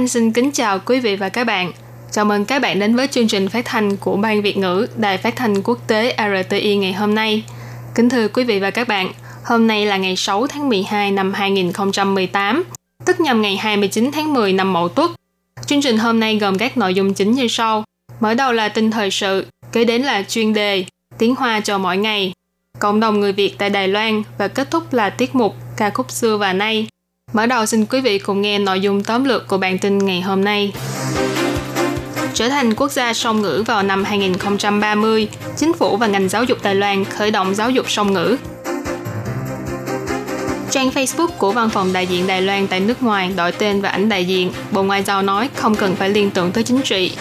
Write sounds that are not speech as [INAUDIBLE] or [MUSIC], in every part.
Anh xin kính chào quý vị và các bạn. Chào mừng các bạn đến với chương trình phát thanh của Ban Việt ngữ Đài Phát thanh Quốc tế RTI ngày hôm nay. Kính thưa quý vị và các bạn, hôm nay là ngày 6 tháng 12 năm 2018, tức nhằm ngày 29 tháng 10 năm Mậu Tuất. Chương trình hôm nay gồm các nội dung chính như sau. Mở đầu là tin thời sự, kế đến là chuyên đề Tiếng Hoa cho mỗi ngày, cộng đồng người Việt tại Đài Loan và kết thúc là tiết mục ca khúc xưa và nay. Mở đầu xin quý vị cùng nghe nội dung tóm lược của bản tin ngày hôm nay. Trở thành quốc gia song ngữ vào năm 2030, chính phủ và ngành giáo dục Đài Loan khởi động giáo dục song ngữ. Trang Facebook của văn phòng đại diện Đài Loan tại nước ngoài đổi tên và ảnh đại diện, Bộ Ngoại giao nói không cần phải liên tưởng tới chính trị.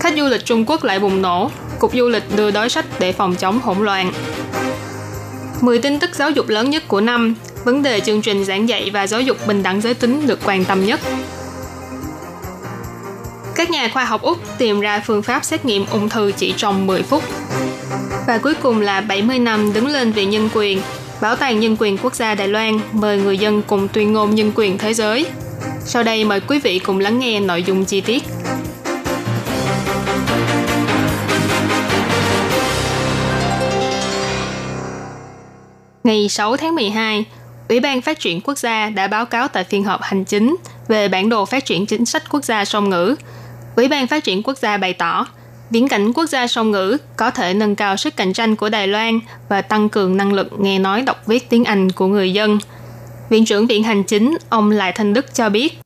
Khách du lịch Trung Quốc lại bùng nổ, Cục Du lịch đưa đối sách để phòng chống hỗn loạn. 10 tin tức giáo dục lớn nhất của năm, vấn đề chương trình giảng dạy và giáo dục bình đẳng giới tính được quan tâm nhất. Các nhà khoa học Úc tìm ra phương pháp xét nghiệm ung thư chỉ trong 10 phút. Và cuối cùng là 70 năm đứng lên vì nhân quyền, Bảo tàng Nhân quyền Quốc gia Đài Loan mời người dân cùng tuyên ngôn nhân quyền thế giới. Sau đây mời quý vị cùng lắng nghe nội dung chi tiết. Ngày 6 tháng 12, Ủy ban Phát triển Quốc gia đã báo cáo tại phiên họp hành chính về bản đồ phát triển chính sách quốc gia song ngữ. Ủy ban Phát triển Quốc gia bày tỏ, viễn cảnh quốc gia song ngữ có thể nâng cao sức cạnh tranh của Đài Loan và tăng cường năng lực nghe nói đọc viết tiếng Anh của người dân. Viện trưởng Viện Hành Chính, ông Lại Thanh Đức cho biết,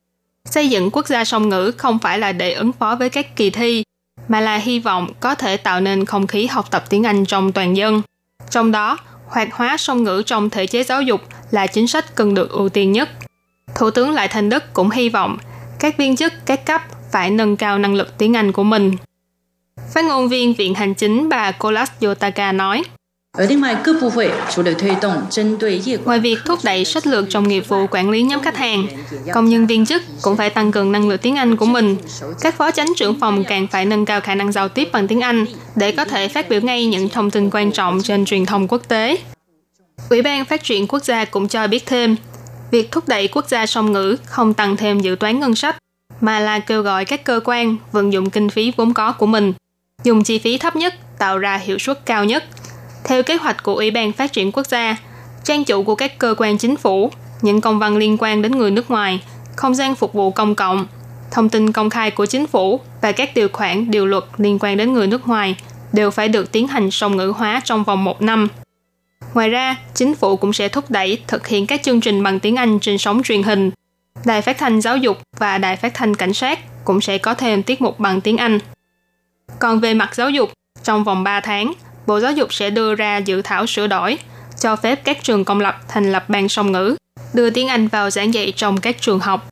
xây dựng quốc gia song ngữ không phải là để ứng phó với các kỳ thi, mà là hy vọng có thể tạo nên không khí học tập tiếng Anh trong toàn dân. Trong đó, hoạt hóa song ngữ trong thể chế giáo dục là chính sách cần được ưu tiên nhất. Thủ tướng Lại Thành Đức cũng hy vọng các viên chức các cấp phải nâng cao năng lực tiếng Anh của mình. Phát ngôn viên Viện Hành Chính bà Kolas Yotaka nói, Ngoài việc thúc đẩy sách lược trong nghiệp vụ quản lý nhóm khách hàng, công nhân viên chức cũng phải tăng cường năng lực tiếng Anh của mình. Các phó chánh trưởng phòng càng phải nâng cao khả năng giao tiếp bằng tiếng Anh để có thể phát biểu ngay những thông tin quan trọng trên truyền thông quốc tế. Ủy ban Phát triển Quốc gia cũng cho biết thêm, việc thúc đẩy quốc gia song ngữ không tăng thêm dự toán ngân sách, mà là kêu gọi các cơ quan vận dụng kinh phí vốn có của mình, dùng chi phí thấp nhất tạo ra hiệu suất cao nhất. Theo kế hoạch của Ủy ban Phát triển Quốc gia, trang chủ của các cơ quan chính phủ, những công văn liên quan đến người nước ngoài, không gian phục vụ công cộng, thông tin công khai của chính phủ và các điều khoản, điều luật liên quan đến người nước ngoài đều phải được tiến hành song ngữ hóa trong vòng một năm. Ngoài ra, chính phủ cũng sẽ thúc đẩy thực hiện các chương trình bằng tiếng Anh trên sóng truyền hình. Đài phát thanh giáo dục và đài phát thanh cảnh sát cũng sẽ có thêm tiết mục bằng tiếng Anh. Còn về mặt giáo dục, trong vòng 3 tháng, Bộ Giáo dục sẽ đưa ra dự thảo sửa đổi, cho phép các trường công lập thành lập ban song ngữ, đưa tiếng Anh vào giảng dạy trong các trường học.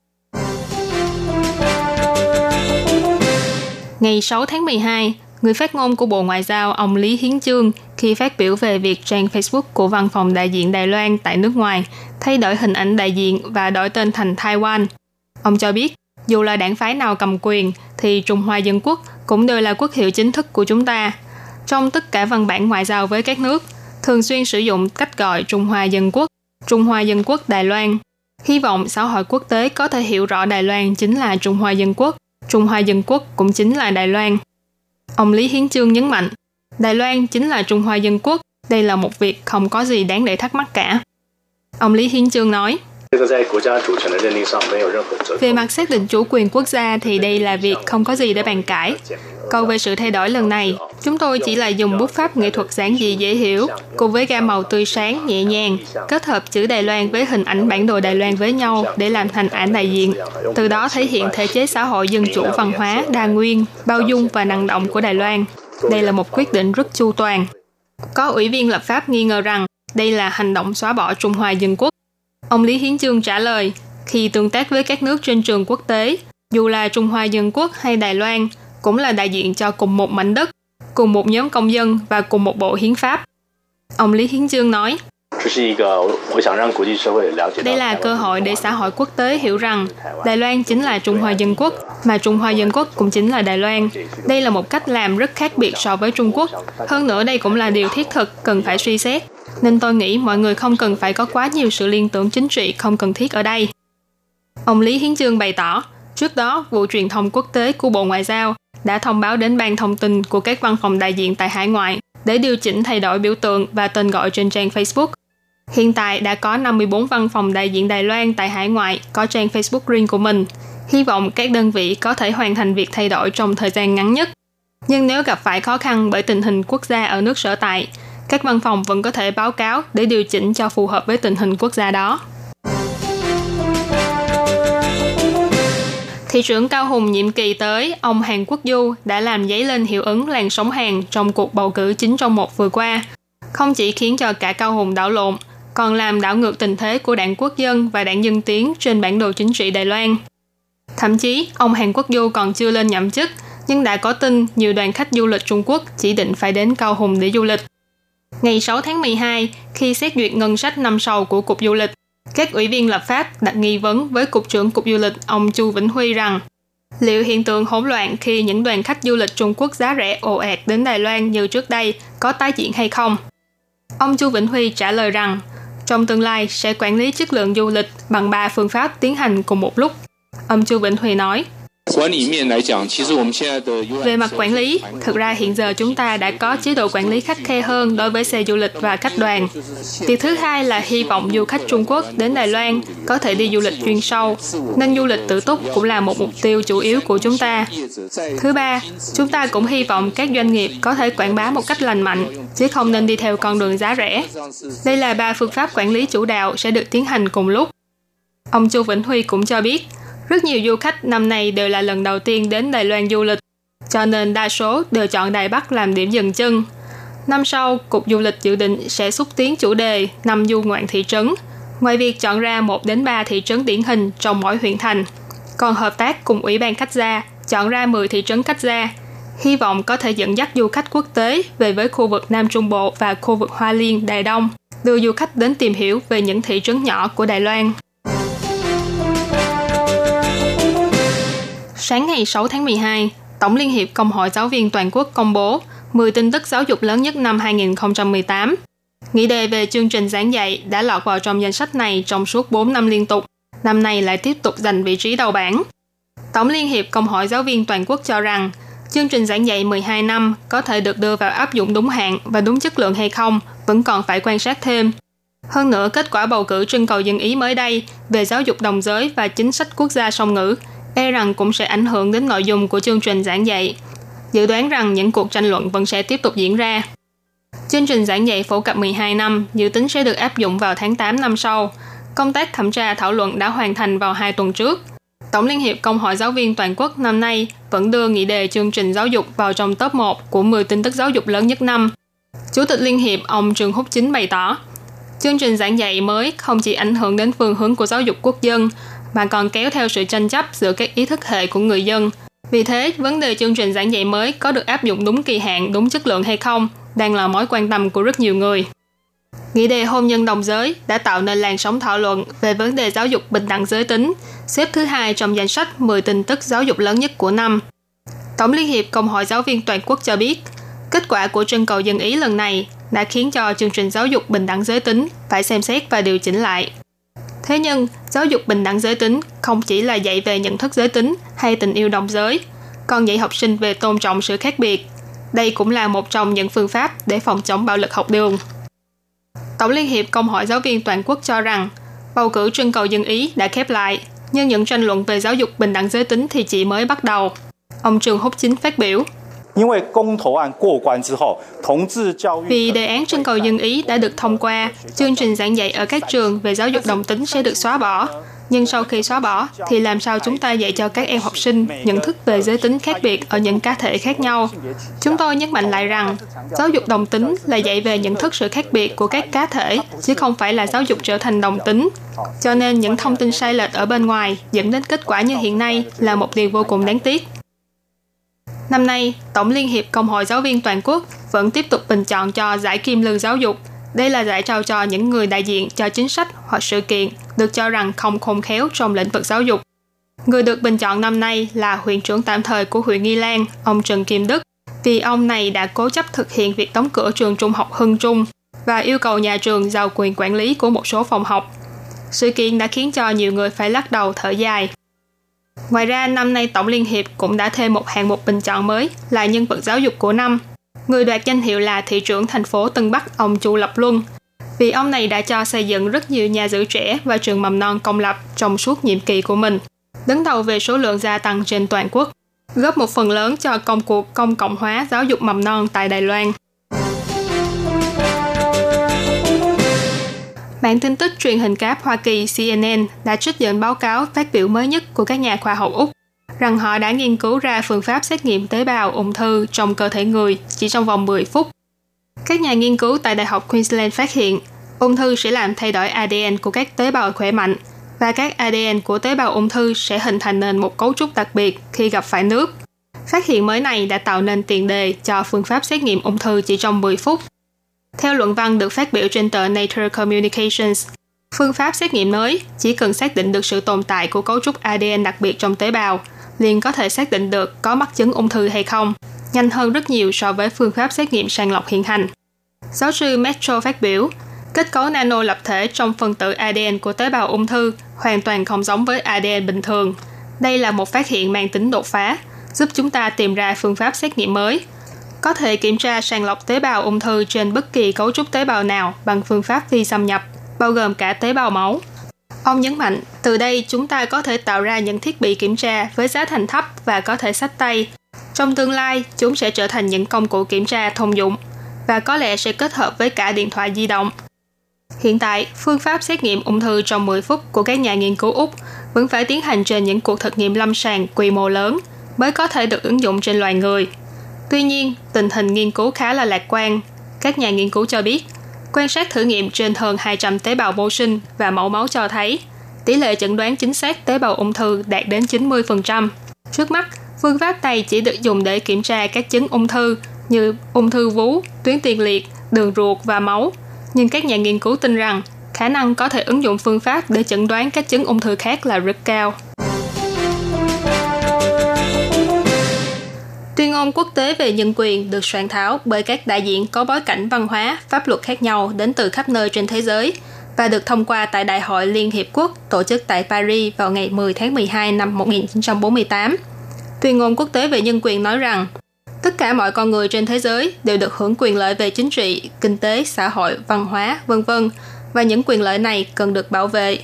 Ngày 6 tháng 12, người phát ngôn của Bộ Ngoại giao ông Lý Hiến Chương khi phát biểu về việc trang Facebook của văn phòng đại diện Đài Loan tại nước ngoài thay đổi hình ảnh đại diện và đổi tên thành Taiwan. Ông cho biết, dù là đảng phái nào cầm quyền thì Trung Hoa Dân Quốc cũng đều là quốc hiệu chính thức của chúng ta. Trong tất cả văn bản ngoại giao với các nước, thường xuyên sử dụng cách gọi Trung Hoa Dân Quốc, Trung Hoa Dân Quốc Đài Loan. Hy vọng xã hội quốc tế có thể hiểu rõ Đài Loan chính là Trung Hoa Dân Quốc, Trung Hoa Dân Quốc cũng chính là Đài Loan. Ông Lý Hiến Chương nhấn mạnh, Đài Loan chính là Trung Hoa Dân Quốc, đây là một việc không có gì đáng để thắc mắc cả. Ông Lý Hiến Chương nói, về mặt xác định chủ quyền quốc gia thì đây là việc không có gì để bàn cãi. Còn về sự thay đổi lần này, chúng tôi chỉ là dùng bút pháp nghệ thuật giản dị dễ hiểu, cùng với gam màu tươi sáng, nhẹ nhàng, kết hợp chữ Đài Loan với hình ảnh bản đồ Đài Loan với nhau để làm thành ảnh đại diện. Từ đó thể hiện thể chế xã hội dân chủ văn hóa, đa nguyên, bao dung và năng động của Đài Loan. Đây là một quyết định rất chu toàn. Có ủy viên lập pháp nghi ngờ rằng đây là hành động xóa bỏ Trung Hoa Dân Quốc. Ông Lý Hiến Chương trả lời, khi tương tác với các nước trên trường quốc tế, dù là Trung Hoa Dân Quốc hay Đài Loan, cũng là đại diện cho cùng một mảnh đất, cùng một nhóm công dân và cùng một bộ hiến pháp. Ông Lý Hiến Dương nói, đây là cơ hội để xã hội quốc tế hiểu rằng Đài Loan chính là Trung Hoa Dân Quốc, mà Trung Hoa Dân Quốc cũng chính là Đài Loan. Đây là một cách làm rất khác biệt so với Trung Quốc. Hơn nữa đây cũng là điều thiết thực cần phải suy xét. Nên tôi nghĩ mọi người không cần phải có quá nhiều sự liên tưởng chính trị không cần thiết ở đây. Ông Lý Hiến Dương bày tỏ, trước đó, Vụ Truyền thông Quốc tế của Bộ Ngoại giao đã thông báo đến ban thông tin của các văn phòng đại diện tại hải ngoại để điều chỉnh thay đổi biểu tượng và tên gọi trên trang Facebook. Hiện tại đã có 54 văn phòng đại diện Đài Loan tại hải ngoại có trang Facebook riêng của mình. Hy vọng các đơn vị có thể hoàn thành việc thay đổi trong thời gian ngắn nhất. Nhưng nếu gặp phải khó khăn bởi tình hình quốc gia ở nước sở tại, các văn phòng vẫn có thể báo cáo để điều chỉnh cho phù hợp với tình hình quốc gia đó. Thị trưởng Cao Hùng nhiệm kỳ tới, ông Hàn Quốc Du đã làm dấy lên hiệu ứng làn sóng hàng trong cuộc bầu cử chính trong một vừa qua. Không chỉ khiến cho cả Cao Hùng đảo lộn, còn làm đảo ngược tình thế của đảng Quốc dân và đảng Dân Tiến trên bản đồ chính trị Đài Loan. Thậm chí, ông Hàn Quốc Du còn chưa lên nhậm chức, nhưng đã có tin nhiều đoàn khách du lịch Trung Quốc chỉ định phải đến Cao Hùng để du lịch. Ngày 6 tháng 12, khi xét duyệt ngân sách năm sau của Cục Du lịch, các ủy viên lập pháp đặt nghi vấn với Cục trưởng Cục Du lịch ông Chu Vĩnh Huy rằng liệu hiện tượng hỗn loạn khi những đoàn khách du lịch Trung Quốc giá rẻ ồ ạt đến Đài Loan như trước đây có tái diễn hay không? Ông Chu Vĩnh Huy trả lời rằng trong tương lai sẽ quản lý chất lượng du lịch bằng ba phương pháp tiến hành cùng một lúc. Ông Chu Vĩnh Huy nói, về mặt quản lý, thực ra hiện giờ chúng ta đã có chế độ quản lý khắc khe hơn đối với xe du lịch và khách đoàn. Việc thứ hai là hy vọng du khách Trung Quốc đến Đài Loan có thể đi du lịch chuyên sâu, nên du lịch tự túc cũng là một mục tiêu chủ yếu của chúng ta. Thứ ba, chúng ta cũng hy vọng các doanh nghiệp có thể quảng bá một cách lành mạnh, chứ không nên đi theo con đường giá rẻ. Đây là ba phương pháp quản lý chủ đạo sẽ được tiến hành cùng lúc. Ông Chu Vĩnh Huy cũng cho biết, rất nhiều du khách năm nay đều là lần đầu tiên đến Đài Loan du lịch, cho nên đa số đều chọn Đài Bắc làm điểm dừng chân. Năm sau, Cục Du lịch dự định sẽ xúc tiến chủ đề năm du ngoạn thị trấn, ngoài việc chọn ra 1 đến 3 thị trấn điển hình trong mỗi huyện thành. Còn hợp tác cùng Ủy ban khách gia chọn ra 10 thị trấn khách gia, hy vọng có thể dẫn dắt du khách quốc tế về với khu vực Nam Trung Bộ và khu vực Hoa Liên, Đài Đông, đưa du khách đến tìm hiểu về những thị trấn nhỏ của Đài Loan. Sáng ngày 6 tháng 12, Tổng Liên hiệp Công hội Giáo viên Toàn quốc công bố 10 tin tức giáo dục lớn nhất năm 2018. Nghị đề về chương trình giảng dạy đã lọt vào trong danh sách này trong suốt 4 năm liên tục. Năm nay lại tiếp tục giành vị trí đầu bảng. Tổng Liên hiệp Công hội Giáo viên Toàn quốc cho rằng chương trình giảng dạy 12 năm có thể được đưa vào áp dụng đúng hạn và đúng chất lượng hay không vẫn còn phải quan sát thêm. Hơn nữa, kết quả bầu cử trưng cầu dân Ý mới đây về giáo dục đồng giới và chính sách quốc gia song ngữ e rằng cũng sẽ ảnh hưởng đến nội dung của chương trình giảng dạy. Dự đoán rằng những cuộc tranh luận vẫn sẽ tiếp tục diễn ra. Chương trình giảng dạy phổ cập 12 năm dự tính sẽ được áp dụng vào tháng 8 năm sau. Công tác thẩm tra thảo luận đã hoàn thành vào hai tuần trước. Tổng Liên hiệp Công hội Giáo viên Toàn quốc năm nay vẫn đưa nghị đề chương trình giáo dục vào trong top 1 của 10 tin tức giáo dục lớn nhất năm. Chủ tịch Liên hiệp ông Trương Húc Chính bày tỏ, chương trình giảng dạy mới không chỉ ảnh hưởng đến phương hướng của giáo dục quốc dân mà còn kéo theo sự tranh chấp giữa các ý thức hệ của người dân. Vì thế, vấn đề chương trình giảng dạy mới có được áp dụng đúng kỳ hạn, đúng chất lượng hay không đang là mối quan tâm của rất nhiều người. Nghị đề hôn nhân đồng giới đã tạo nên làn sóng thảo luận về vấn đề giáo dục bình đẳng giới tính, xếp thứ hai trong danh sách 10 tin tức giáo dục lớn nhất của năm. Tổng Liên hiệp Công hội Giáo viên Toàn quốc cho biết, kết quả của trưng cầu dân Ý lần này đã khiến cho chương trình giáo dục bình đẳng giới tính phải xem xét và điều chỉnh lại. Thế nhưng, giáo dục bình đẳng giới tính không chỉ là dạy về nhận thức giới tính hay tình yêu đồng giới, còn dạy học sinh về tôn trọng sự khác biệt. Đây cũng là một trong những phương pháp để phòng chống bạo lực học đường. Tổng Liên hiệp Công hội Giáo viên Toàn quốc cho rằng, bầu cử trưng cầu dân Ý đã khép lại, nhưng những tranh luận về giáo dục bình đẳng giới tính thì chỉ mới bắt đầu. Ông Trường Húc Chính phát biểu. Vì đề án trưng cầu dân Ý đã được thông qua, chương trình giảng dạy ở các trường về giáo dục đồng tính sẽ được xóa bỏ. Nhưng sau khi xóa bỏ, thì làm sao chúng ta dạy cho các em học sinh nhận thức về giới tính khác biệt ở những cá thể khác nhau? Chúng tôi nhấn mạnh lại rằng, giáo dục đồng tính là dạy về nhận thức sự khác biệt của các cá thể, chứ không phải là giáo dục trở thành đồng tính. Cho nên những thông tin sai lệch ở bên ngoài dẫn đến kết quả như hiện nay là một điều vô cùng đáng tiếc. Năm nay, Tổng Liên hiệp Công hội Giáo viên Toàn quốc vẫn tiếp tục bình chọn cho giải Kim Lương Giáo dục. Đây là giải trao cho những người đại diện cho chính sách hoặc sự kiện được cho rằng không khôn khéo trong lĩnh vực giáo dục. Người được bình chọn năm nay là huyện trưởng tạm thời của huyện Nghi Lan, ông Trần Kim Đức, vì ông này đã cố chấp thực hiện việc đóng cửa trường trung học Hưng Trung và yêu cầu nhà trường giao quyền quản lý của một số phòng học. Sự kiện đã khiến cho nhiều người phải lắc đầu thở dài Ngoài ra, năm nay Tổng Liên hiệp cũng đã thêm một hạng mục bình chọn mới là nhân vật giáo dục của năm. Người đoạt danh hiệu là thị trưởng thành phố Tân Bắc ông Chu Lập Luân. Vì ông này đã cho xây dựng rất nhiều nhà giữ trẻ và trường mầm non công lập trong suốt nhiệm kỳ của mình, đứng đầu về số lượng gia tăng trên toàn quốc, góp một phần lớn cho công cuộc công cộng hóa giáo dục mầm non tại Đài Loan. Bản tin tức truyền hình cáp Hoa Kỳ CNN đã trích dẫn báo cáo phát biểu mới nhất của các nhà khoa học Úc, rằng họ đã nghiên cứu ra phương pháp xét nghiệm tế bào ung thư trong cơ thể người chỉ trong vòng 10 phút. Các nhà nghiên cứu tại Đại học Queensland phát hiện, ung thư sẽ làm thay đổi ADN của các tế bào khỏe mạnh và các ADN của tế bào ung thư sẽ hình thành nên một cấu trúc đặc biệt khi gặp phải nước. Phát hiện mới này đã tạo nên tiền đề cho phương pháp xét nghiệm ung thư chỉ trong 10 phút theo luận văn được phát biểu trên tờ Nature Communications, phương pháp xét nghiệm mới chỉ cần xác định được sự tồn tại của cấu trúc ADN đặc biệt trong tế bào, liền có thể xác định được có mắc chứng ung thư hay không, nhanh hơn rất nhiều so với phương pháp xét nghiệm sàng lọc hiện hành. Giáo sư Metro phát biểu, kết cấu nano lập thể trong phân tử ADN của tế bào ung thư hoàn toàn không giống với ADN bình thường. Đây là một phát hiện mang tính đột phá, giúp chúng ta tìm ra phương pháp xét nghiệm mới – có thể kiểm tra sàng lọc tế bào ung thư trên bất kỳ cấu trúc tế bào nào bằng phương pháp vi xâm nhập, bao gồm cả tế bào máu. Ông nhấn mạnh, từ đây chúng ta có thể tạo ra những thiết bị kiểm tra với giá thành thấp và có thể sách tay. Trong tương lai, chúng sẽ trở thành những công cụ kiểm tra thông dụng và có lẽ sẽ kết hợp với cả điện thoại di động. Hiện tại, phương pháp xét nghiệm ung thư trong 10 phút của các nhà nghiên cứu Úc vẫn phải tiến hành trên những cuộc thực nghiệm lâm sàng quy mô lớn mới có thể được ứng dụng trên loài người – Tuy nhiên, tình hình nghiên cứu khá là lạc quan. Các nhà nghiên cứu cho biết, quan sát thử nghiệm trên hơn 200 tế bào mô sinh và mẫu máu cho thấy tỷ lệ chẩn đoán chính xác tế bào ung thư đạt đến 90%. Trước mắt, phương pháp này chỉ được dùng để kiểm tra các chứng ung thư như ung thư vú, tuyến tiền liệt, đường ruột và máu. Nhưng các nhà nghiên cứu tin rằng khả năng có thể ứng dụng phương pháp để chẩn đoán các chứng ung thư khác là rất cao. Tuyên ngôn quốc tế về nhân quyền được soạn thảo bởi các đại diện có bối cảnh văn hóa, pháp luật khác nhau đến từ khắp nơi trên thế giới và được thông qua tại Đại hội Liên Hiệp Quốc tổ chức tại Paris vào ngày 10 tháng 12 năm 1948. Tuyên ngôn quốc tế về nhân quyền nói rằng tất cả mọi con người trên thế giới đều được hưởng quyền lợi về chính trị, kinh tế, xã hội, văn hóa, vân vân và những quyền lợi này cần được bảo vệ.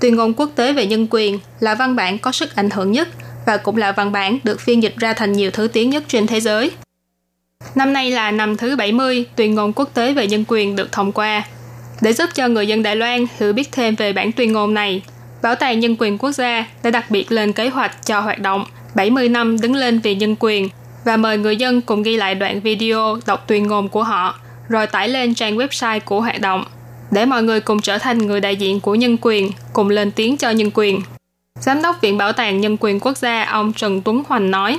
Tuyên ngôn quốc tế về nhân quyền là văn bản có sức ảnh hưởng nhất và cũng là văn bản được phiên dịch ra thành nhiều thứ tiếng nhất trên thế giới. Năm nay là năm thứ 70 tuyên ngôn quốc tế về nhân quyền được thông qua. Để giúp cho người dân Đài Loan hiểu biết thêm về bản tuyên ngôn này, Bảo tàng Nhân quyền Quốc gia đã đặc biệt lên kế hoạch cho hoạt động 70 năm đứng lên vì nhân quyền và mời người dân cùng ghi lại đoạn video đọc tuyên ngôn của họ, rồi tải lên trang website của hoạt động, để mọi người cùng trở thành người đại diện của nhân quyền, cùng lên tiếng cho nhân quyền. Giám đốc Viện Bảo tàng Nhân quyền Quốc gia ông Trần Tuấn Hoành nói,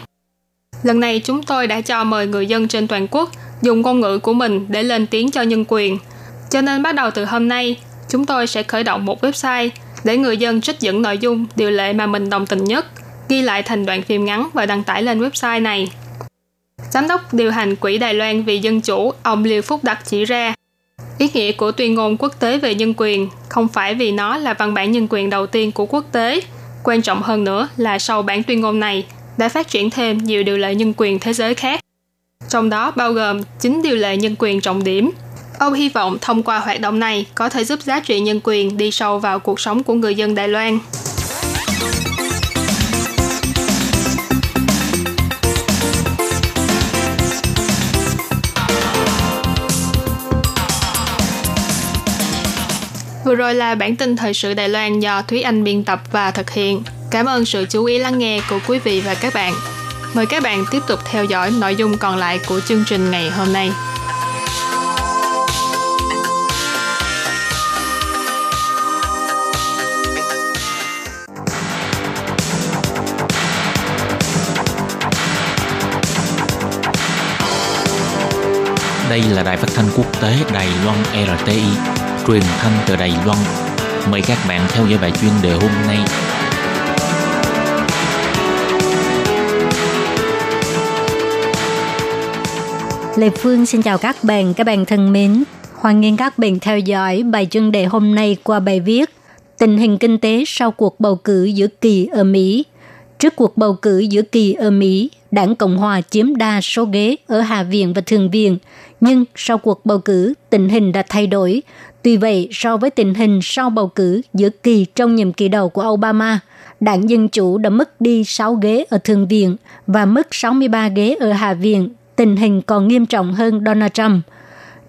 Lần này chúng tôi đã cho mời người dân trên toàn quốc dùng ngôn ngữ của mình để lên tiếng cho nhân quyền. Cho nên bắt đầu từ hôm nay, chúng tôi sẽ khởi động một website để người dân trích dẫn nội dung điều lệ mà mình đồng tình nhất, ghi lại thành đoạn phim ngắn và đăng tải lên website này. Giám đốc điều hành Quỹ Đài Loan vì Dân Chủ, ông Liêu Phúc Đặc chỉ ra, ý nghĩa của tuyên ngôn quốc tế về nhân quyền không phải vì nó là văn bản nhân quyền đầu tiên của quốc tế, Quan trọng hơn nữa là sau bản tuyên ngôn này đã phát triển thêm nhiều điều lệ nhân quyền thế giới khác, trong đó bao gồm 9 điều lệ nhân quyền trọng điểm. Ông hy vọng thông qua hoạt động này có thể giúp giá trị nhân quyền đi sâu vào cuộc sống của người dân Đài Loan. Vừa rồi là bản tin thời sự Đài Loan do Thúy Anh biên tập và thực hiện. Cảm ơn sự chú ý lắng nghe của quý vị và các bạn. Mời các bạn tiếp tục theo dõi nội dung còn lại của chương trình ngày hôm nay. Đây là đài phát thanh quốc tế Đài Loan RTI, truyền thanh từ Đài Loan. Mời các bạn theo dõi bài chuyên đề hôm nay. Lê Phương xin chào các bạn, các bạn thân mến. Hoan nghênh các bạn theo dõi bài chuyên đề hôm nay qua bài viết Tình hình kinh tế sau cuộc bầu cử giữa kỳ ở Mỹ. Trước cuộc bầu cử giữa kỳ ở Mỹ, đảng Cộng Hòa chiếm đa số ghế ở Hạ viện và Thượng viện, nhưng sau cuộc bầu cử, tình hình đã thay đổi. Tuy vậy, so với tình hình sau bầu cử giữa kỳ trong nhiệm kỳ đầu của Obama, đảng Dân Chủ đã mất đi 6 ghế ở Thượng viện và mất 63 ghế ở Hạ viện. Tình hình còn nghiêm trọng hơn Donald Trump.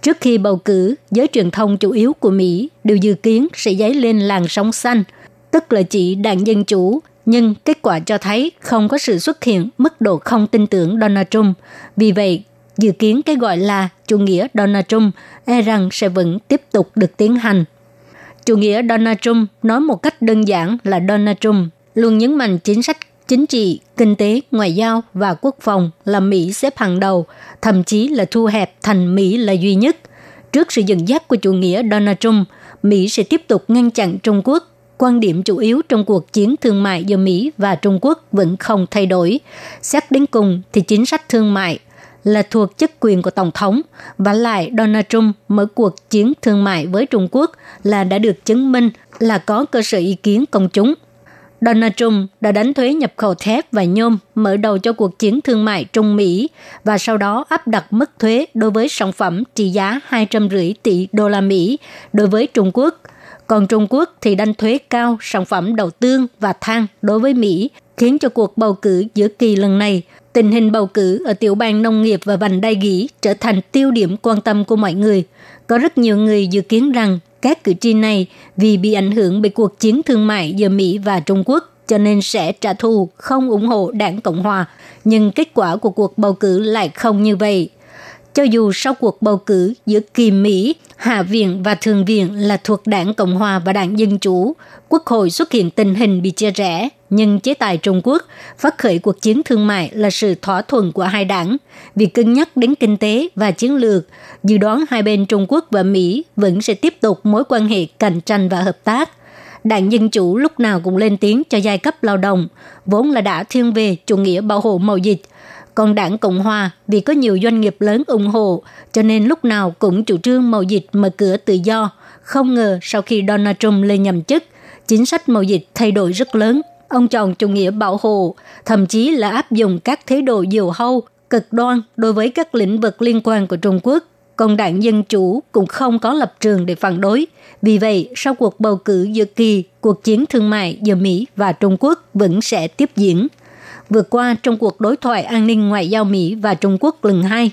Trước khi bầu cử, giới truyền thông chủ yếu của Mỹ đều dự kiến sẽ dấy lên làn sóng xanh, tức là chỉ đảng Dân Chủ nhưng kết quả cho thấy không có sự xuất hiện mức độ không tin tưởng Donald Trump. Vì vậy, dự kiến cái gọi là chủ nghĩa Donald Trump e rằng sẽ vẫn tiếp tục được tiến hành. Chủ nghĩa Donald Trump nói một cách đơn giản là Donald Trump luôn nhấn mạnh chính sách chính trị, kinh tế, ngoại giao và quốc phòng là Mỹ xếp hàng đầu, thậm chí là thu hẹp thành Mỹ là duy nhất. Trước sự dẫn dắt của chủ nghĩa Donald Trump, Mỹ sẽ tiếp tục ngăn chặn Trung Quốc quan điểm chủ yếu trong cuộc chiến thương mại giữa Mỹ và Trung Quốc vẫn không thay đổi. Xét đến cùng thì chính sách thương mại là thuộc chức quyền của Tổng thống và lại Donald Trump mở cuộc chiến thương mại với Trung Quốc là đã được chứng minh là có cơ sở ý kiến công chúng. Donald Trump đã đánh thuế nhập khẩu thép và nhôm mở đầu cho cuộc chiến thương mại Trung Mỹ và sau đó áp đặt mức thuế đối với sản phẩm trị giá 250 tỷ đô la Mỹ đối với Trung Quốc – còn Trung Quốc thì đánh thuế cao sản phẩm đầu tương và than đối với Mỹ, khiến cho cuộc bầu cử giữa kỳ lần này, tình hình bầu cử ở tiểu bang nông nghiệp và vành đai gỉ trở thành tiêu điểm quan tâm của mọi người. Có rất nhiều người dự kiến rằng các cử tri này vì bị ảnh hưởng bởi cuộc chiến thương mại giữa Mỹ và Trung Quốc cho nên sẽ trả thù, không ủng hộ đảng Cộng Hòa. Nhưng kết quả của cuộc bầu cử lại không như vậy. Cho dù sau cuộc bầu cử giữa kỳ Mỹ, Hạ viện và Thượng viện là thuộc đảng Cộng hòa và đảng Dân chủ, Quốc hội xuất hiện tình hình bị chia rẽ, nhưng chế tài Trung Quốc phát khởi cuộc chiến thương mại là sự thỏa thuận của hai đảng. Vì cân nhắc đến kinh tế và chiến lược, dự đoán hai bên Trung Quốc và Mỹ vẫn sẽ tiếp tục mối quan hệ cạnh tranh và hợp tác. Đảng Dân Chủ lúc nào cũng lên tiếng cho giai cấp lao động, vốn là đã thiên về chủ nghĩa bảo hộ mậu dịch, còn đảng Cộng Hòa vì có nhiều doanh nghiệp lớn ủng hộ, cho nên lúc nào cũng chủ trương mậu dịch mở cửa tự do. Không ngờ sau khi Donald Trump lên nhậm chức, chính sách mậu dịch thay đổi rất lớn. Ông chọn chủ nghĩa bảo hộ, thậm chí là áp dụng các thế độ diều hâu, cực đoan đối với các lĩnh vực liên quan của Trung Quốc. Còn đảng Dân Chủ cũng không có lập trường để phản đối. Vì vậy, sau cuộc bầu cử giữa kỳ, cuộc chiến thương mại giữa Mỹ và Trung Quốc vẫn sẽ tiếp diễn. Vừa qua, trong cuộc đối thoại an ninh ngoại giao Mỹ và Trung Quốc lần hai,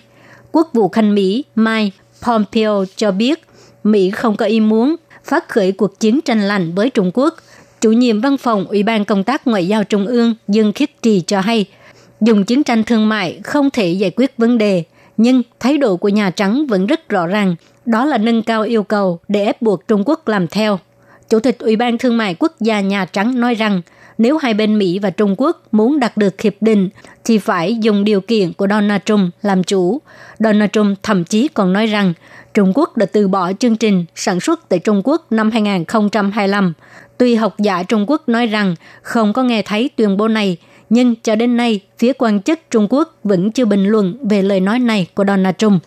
Quốc vụ Khanh Mỹ Mike Pompeo cho biết Mỹ không có ý muốn phát khởi cuộc chiến tranh lạnh với Trung Quốc. Chủ nhiệm văn phòng Ủy ban Công tác Ngoại giao Trung ương Dương Khiết Trì cho hay, dùng chiến tranh thương mại không thể giải quyết vấn đề, nhưng thái độ của Nhà Trắng vẫn rất rõ ràng, đó là nâng cao yêu cầu để ép buộc Trung Quốc làm theo. Chủ tịch Ủy ban Thương mại Quốc gia Nhà Trắng nói rằng nếu hai bên Mỹ và Trung Quốc muốn đạt được hiệp định thì phải dùng điều kiện của Donald Trump làm chủ. Donald Trump thậm chí còn nói rằng Trung Quốc đã từ bỏ chương trình sản xuất tại Trung Quốc năm 2025. Tuy học giả Trung Quốc nói rằng không có nghe thấy tuyên bố này, nhưng cho đến nay, phía quan chức Trung Quốc vẫn chưa bình luận về lời nói này của Donald Trump.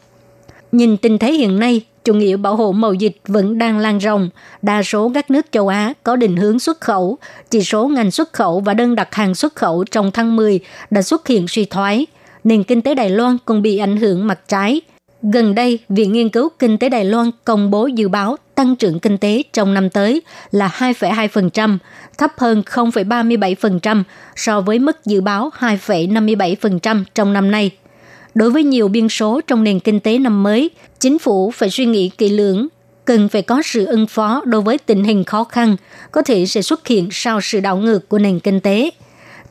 Nhìn tình thế hiện nay, chủ nghĩa bảo hộ mậu dịch vẫn đang lan rộng. Đa số các nước châu Á có định hướng xuất khẩu, chỉ số ngành xuất khẩu và đơn đặt hàng xuất khẩu trong tháng 10 đã xuất hiện suy thoái. Nền kinh tế Đài Loan cũng bị ảnh hưởng mặt trái. Gần đây, Viện Nghiên cứu Kinh tế Đài Loan công bố dự báo tăng trưởng kinh tế trong năm tới là 2,2%, thấp hơn 0,37% so với mức dự báo 2,57% trong năm nay. Đối với nhiều biên số trong nền kinh tế năm mới, chính phủ phải suy nghĩ kỹ lưỡng cần phải có sự ứng phó đối với tình hình khó khăn có thể sẽ xuất hiện sau sự đảo ngược của nền kinh tế.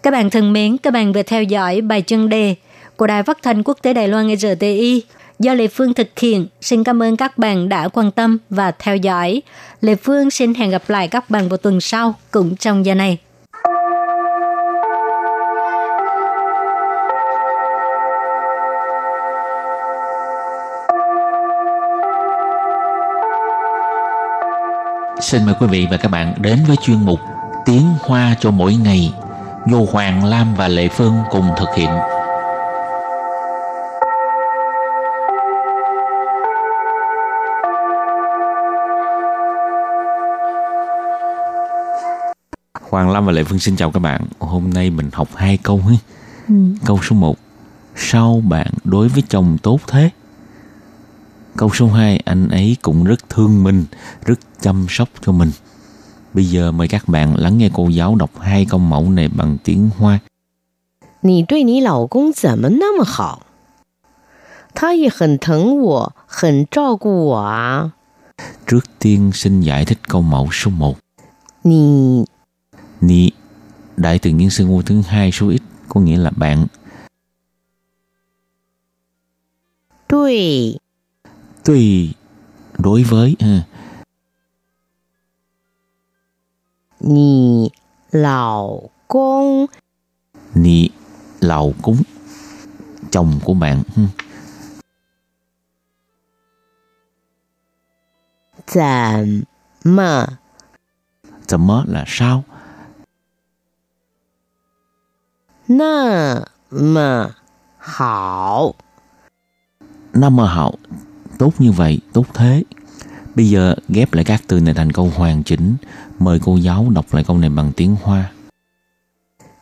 Các bạn thân mến, các bạn vừa theo dõi bài chân đề của Đài Phát thanh Quốc tế Đài Loan RTI do Lê Phương thực hiện. Xin cảm ơn các bạn đã quan tâm và theo dõi. Lê Phương xin hẹn gặp lại các bạn vào tuần sau cũng trong giờ này. Xin mời quý vị và các bạn đến với chuyên mục Tiếng Hoa cho mỗi ngày do Hoàng Lam và Lệ Phương cùng thực hiện. Hoàng Lam và Lệ Phương xin chào các bạn. Hôm nay mình học hai câu nhé. Ừ. Câu số 1. Sao bạn đối với chồng tốt thế? Câu số 2, anh ấy cũng rất thương mình, rất chăm sóc cho mình. Bây giờ mời các bạn lắng nghe cô giáo đọc hai câu mẫu này bằng tiếng Hoa. 你对你老公怎么那么好？他也很疼我，很照顾我啊。Trước tiên xin giải thích câu mẫu số 1. 你 Ni đại từ nhân xưng hô thứ hai số ít có nghĩa là bạn. 对 tùy đối với ha. Nì lão công Nì lão cúng Chồng của bạn Zàm mơ Zàm mơ là sao? Nà mơ hảo. Nà mơ hảo tốt như vậy, tốt thế. Bây giờ ghép lại các từ này thành câu hoàn chỉnh. Mời cô giáo đọc lại câu này bằng tiếng Hoa.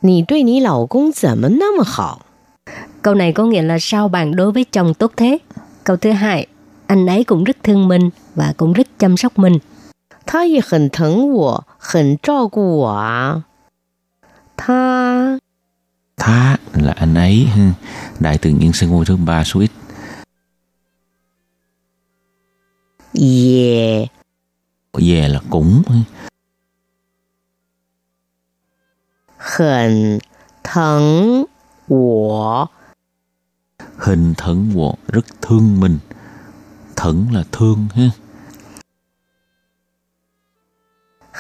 Nì đối nì lão công zǎm nà mè hào? Câu này có nghĩa là sao bạn đối với chồng tốt thế? Câu thứ hai, anh ấy cũng rất thương mình và cũng rất chăm sóc mình. Tha yì hěn těng wǒ, hěn zhào gu wǒ à. Tha là anh ấy. Đại từ những sinh ngôi thứ ba số ít về về là cũng hình thần của. Hình thần của rất thương mình. Thẫn là thương ha.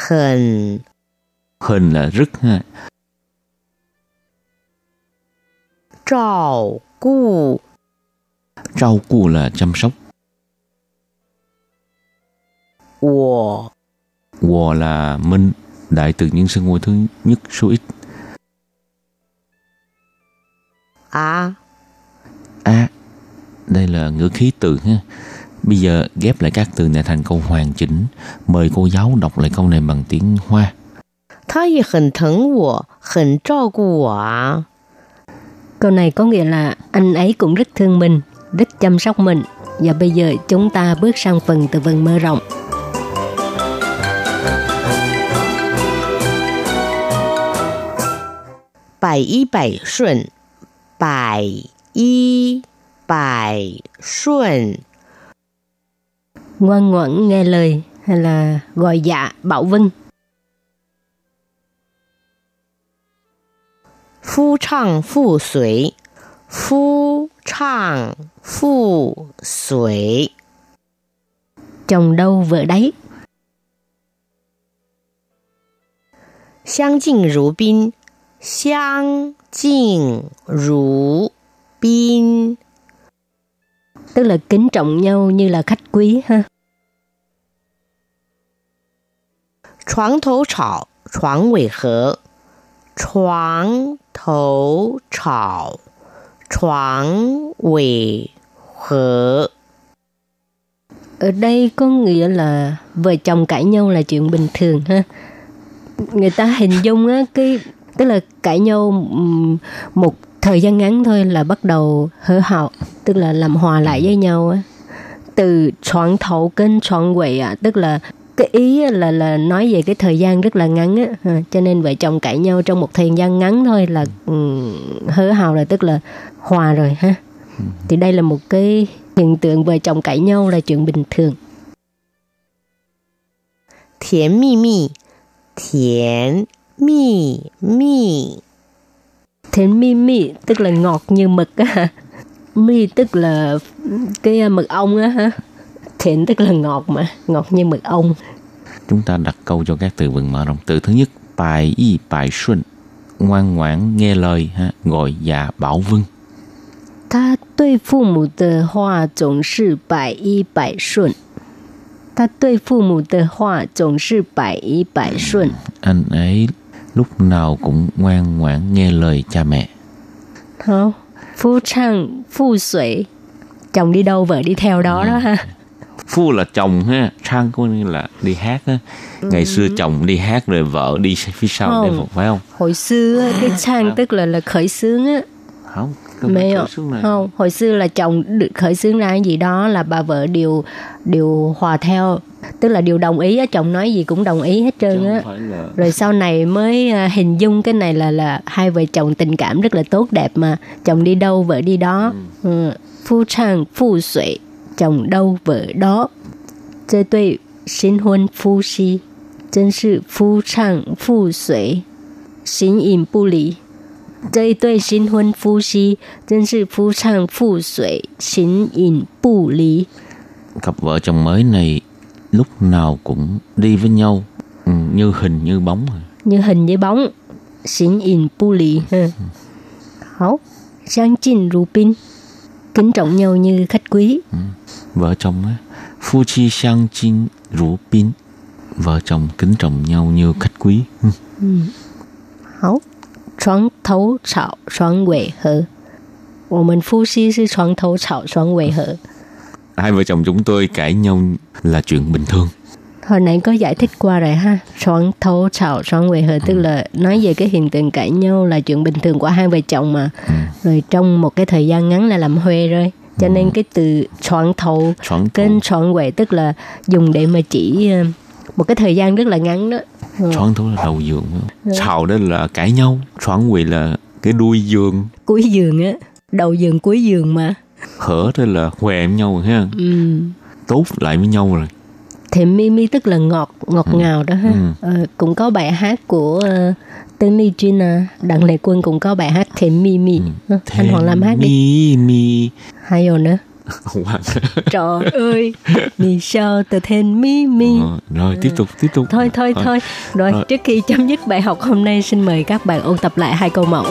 Hình. Hình là rất ha. Trào cu. Trao cu là chăm sóc. Wo. Là minh, đại từ nhân xưng ngôi thứ nhất số ít. À. À. Đây là ngữ khí từ ha. Bây giờ ghép lại các từ này thành câu hoàn chỉnh. Mời cô giáo đọc lại câu này bằng tiếng Hoa. Ta y hẳn thắng wo, hẳn trao gu wo. Câu này có nghĩa là anh ấy cũng rất thương mình, rất chăm sóc mình. Và bây giờ chúng ta bước sang phần từ vựng mơ rộng. 百依百顺，百依百顺， Ngoan ngoãn nghe lời hay là gọi dạ bảo vâng. 夫唱妇随，夫唱妇随， Chồng đâu vợ đấy. 相敬如宾， 相敬如宾， Tức là kính trọng nhau như là khách quý ha. 床头吵，床尾和，床头吵，床尾和。 Ở đây có nghĩa là vợ chồng cãi nhau là chuyện bình thường ha. Người ta hình dung á cái tức là cãi nhau một thời gian ngắn thôi là bắt đầu hở hậu tức là làm hòa lại với nhau á. Từ chọn thấu kênh chọn quậy à tức là cái ý là là nói về cái thời gian rất là ngắn á. Ờ, cho nên vợ chồng cãi nhau trong một thời gian ngắn thôi là hớ hào rồi tức là hòa rồi ha. Thì đây là một cái hiện tượng vợ chồng cãi nhau là chuyện bình thường. Thiền mì mì. Thiền mi mi. Thế mi mi tức là ngọt như mực á. Mi tức là cái à, mực ong á ha. Thiện tức là ngọt mà ngọt như mực ong. Chúng ta đặt câu cho các từ vựng mở rộng. Từ thứ nhất bài y bài xuân. Ngoan ngoãn nghe lời ha. Gọi già bảo vâng. Ta đối phụ mẫu de hoa tổng sư bài y bài xuân. Ta đối phụ mẫu de hoa tổng sư bài y bài xuân. Anh ấy lúc nào cũng ngoan ngoãn nghe lời cha mẹ. Không, phu trang, phu suy. Chồng đi đâu vợ đi theo đó ừ. đó ha. Phu là chồng ha, trang có nghĩa là đi hát ha. Ngày ừ. xưa chồng đi hát rồi vợ đi phía sau không. để phục phải không? Hồi xưa cái trang tức là là khởi xướng á. Không, Mấy không không, không hồi xưa là chồng khởi xướng ra cái gì đó là bà vợ đều đều hòa theo. Tức là điều đồng ý á chồng nói gì cũng đồng ý hết trơn á. rồi sau này mới à, hình dung cái này là là hai vợ chồng tình cảm rất là tốt đẹp mà. Chồng đi đâu vợ đi đó. Ừ. ừ phu chàng phu suệ chồng đâu vợ đó. Chơi tuy sinh huân phu si. Chân sự phu chàng phu suệ xin im bu lý 这一对新婚夫妻真是夫唱妇随，形影不离。 cặp vợ chồng mới này lúc nào cũng đi với nhau ừ, như hình như bóng à. như hình với bóng, 形影不离. ha. Hảo, sang chinh ru pin, kính trọng nhau như khách quý. vợ chồng á phu chi sang chinh rủ pin vợ chồng kính trọng nhau như khách quý Ừ. 好， 床头吵，床尾和。我们夫妻是床头吵，床尾和。 hai vợ chồng chúng tôi cãi nhau là chuyện bình thường Hồi nãy có giải thích qua rồi ha. Xoắn thấu chảo, xoắn quầy hờ tức là nói về cái hiện tượng cãi nhau là chuyện bình thường của hai vợ chồng mà. Rồi trong một cái thời gian ngắn là làm huê rồi. Cho nên cái từ xoắn thấu Xoắn kênh thấu. xoắn quầy tức là dùng để mà chỉ ờ, một cái thời gian rất là ngắn đó. Ừ. xoắn thú là đầu giường không? xào đó là cãi nhau xoắn quỳ là cái đuôi giường Cuối giường á. Đầu giường cuối giường mà. hở đó là què với nhau ha Ừ. tốt lại với nhau rồi Thì Mimi tức là ngọt ngọt ngào đó ha. Ừ. Ờ, cũng có bài hát của uh, Tân Ly Gina, Đặng Lệ Quân cũng có bài hát Thêm Mimi. Ờ, Anh Hoàng Lam hát đi. mi mi Hay rồi nữa. Hoàng Trời ơi, vì sao từ thêm Mimi. Ờ, rồi tiếp tục tiếp tục Thôi thôi thôi. Rồi Rồi. trước khi chấm dứt bài học hôm nay xin mời các bạn ôn tập lại hai câu mẫu.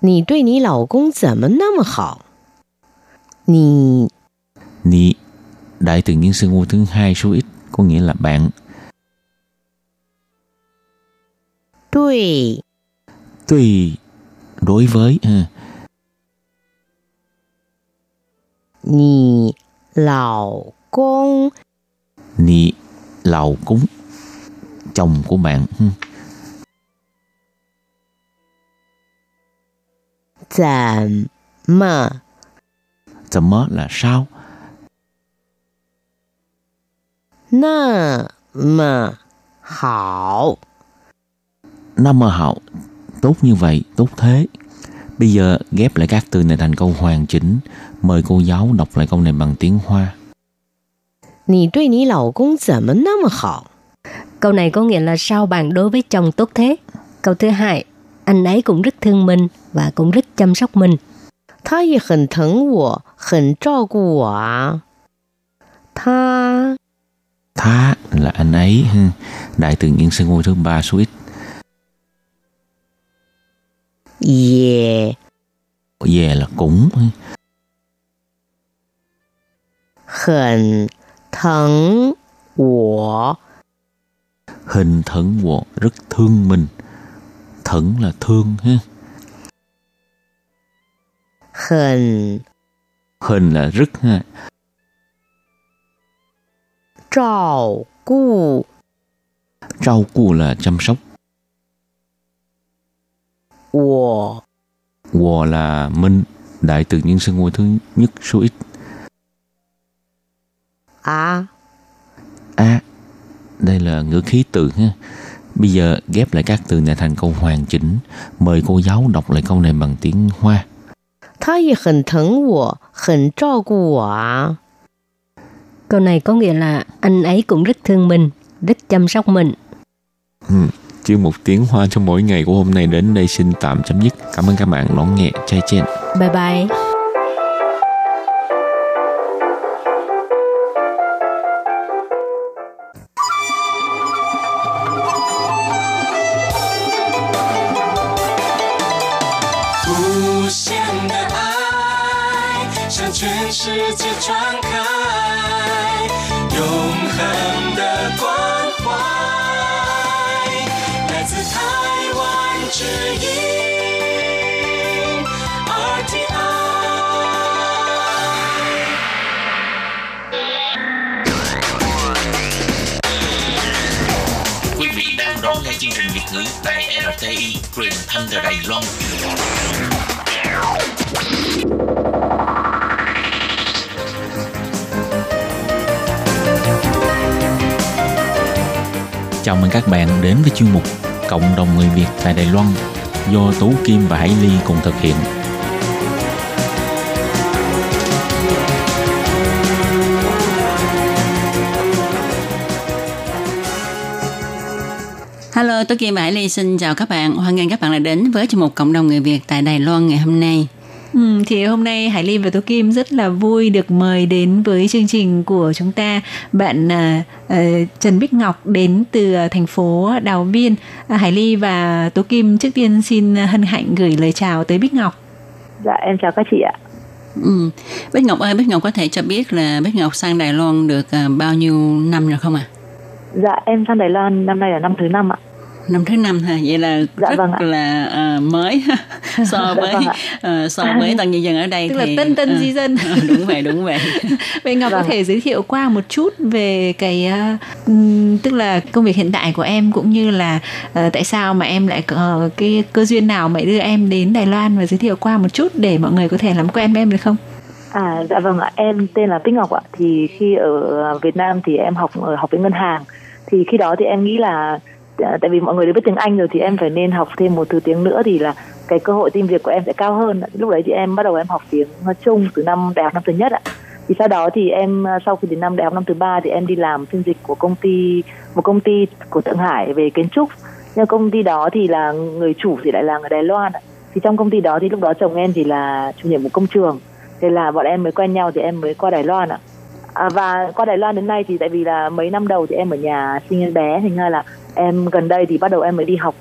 你对你老公怎么那么好？你 Ni đại từ nhân xưng hô thứ hai số ít có nghĩa là bạn 对 tùy đối với ừ. ha. Nì lão công Nì lão cúng. Chồng của bạn Zàm mơ Zàm mơ là sao? Nà mơ hảo. Nà mơ hảo tốt như vậy tốt thế bây giờ ghép lại các từ này thành câu hoàn chỉnh mời cô giáo đọc lại câu này bằng tiếng hoa 你对你老公怎么那么好？ Câu này có nghĩa là sao bạn đối với chồng tốt thế? Câu thứ hai, anh ấy cũng rất thương mình và cũng rất chăm sóc mình. 他也很疼我，很照顾我啊。他 thá là anh ấy ha. đại từ nhân xưng hô thứ ba số ít về về là cũng hình thân của. Hình thân của rất thương mình. Thẫn là thương ha. Hình. Hình là rất ha. Trào cu. Trao cu là chăm sóc. 我， wo là minh đại từ nhân xưng hô thứ nhất số ít 啊 a đây là ngữ khí từ ha bây giờ ghép lại các từ này thành câu hoàn chỉnh mời cô giáo đọc lại câu này bằng tiếng hoa 他也很疼我，很照顾我啊。 Câu này có nghĩa là anh ấy cũng rất thương mình, rất chăm sóc mình. Ừ. chương mục tiếng Hoa cho mỗi ngày của hôm nay đến đây xin tạm chấm dứt. Cảm ơn các bạn lắng nghe. Chai chen. Bye bye. Hãy chương trình Việt ngữ tại RTI truyền thanh từ Đài Loan. Chào mừng các bạn đến với chuyên mục Cộng đồng người Việt tại Đài Loan do Tú Kim và Hải Ly cùng thực hiện. Hello, tôi Kim và Hải Ly xin chào các bạn. Hoan nghênh các bạn đã đến với chương mục Cộng đồng người Việt tại Đài Loan ngày hôm nay. Ừ, thì hôm nay Hải Ly và Tố Kim rất là vui được mời đến với chương trình của chúng ta bạn à, à, Trần Bích Ngọc đến từ à, thành phố Đào Viên. À, Hải Ly và Tố Kim trước tiên xin hân hạnh gửi lời chào tới Bích Ngọc. Dạ em chào các chị ạ. Ừ. Bích Ngọc ơi, Bích Ngọc có thể cho biết là Bích Ngọc sang Đài Loan được à, bao nhiêu năm rồi không ạ? Dạ em sang Đài Loan năm nay là năm thứ năm ạ. Năm thứ năm hả? Vậy là Dạ rất vâng ạ. là à, mới [LAUGHS] so Dạ với vâng ạ. à, so với tân nhân dân ở đây Tức là thì tân tân à, di dân. à, đúng vậy, đúng vậy. [LAUGHS] Vậy Ngọc có Vâng. thể giới thiệu qua một chút về cái ừm, tức là công việc hiện tại của em cũng như là ờ, tại sao mà em lại có cái cơ duyên nào mà đưa em đến Đài Loan và giới thiệu qua một chút để mọi người có thể làm quen với em được không? À dạ vâng ạ, em tên là Bích Ngọc ạ. Thì khi ở Việt Nam thì em học ở học viện ngân hàng. Thì khi đó thì em nghĩ là Dạ, tại vì mọi người đều biết tiếng Anh rồi thì em phải nên học thêm một thứ tiếng nữa thì là cái cơ hội tìm việc của em sẽ cao hơn. Lúc đấy thì em bắt đầu em học tiếng Trung từ năm đại học năm thứ nhất ạ. Thì sau đó thì em à, sau khi đến năm đại học năm thứ ba thì em đi làm phiên dịch của công ty một công ty của Thượng Hải về kiến trúc. Nhưng công ty đó thì là người chủ thì lại là người Đài Loan ạ. Thì trong công ty đó thì lúc đó chồng em thì là chủ nhiệm một công trường thế là bọn em mới quen nhau thì em mới qua Đài Loan ạ à, và qua Đài Loan đến nay thì tại vì là mấy năm đầu thì em ở nhà sinh em bé thành ra là em gần đây thì bắt đầu em mới đi học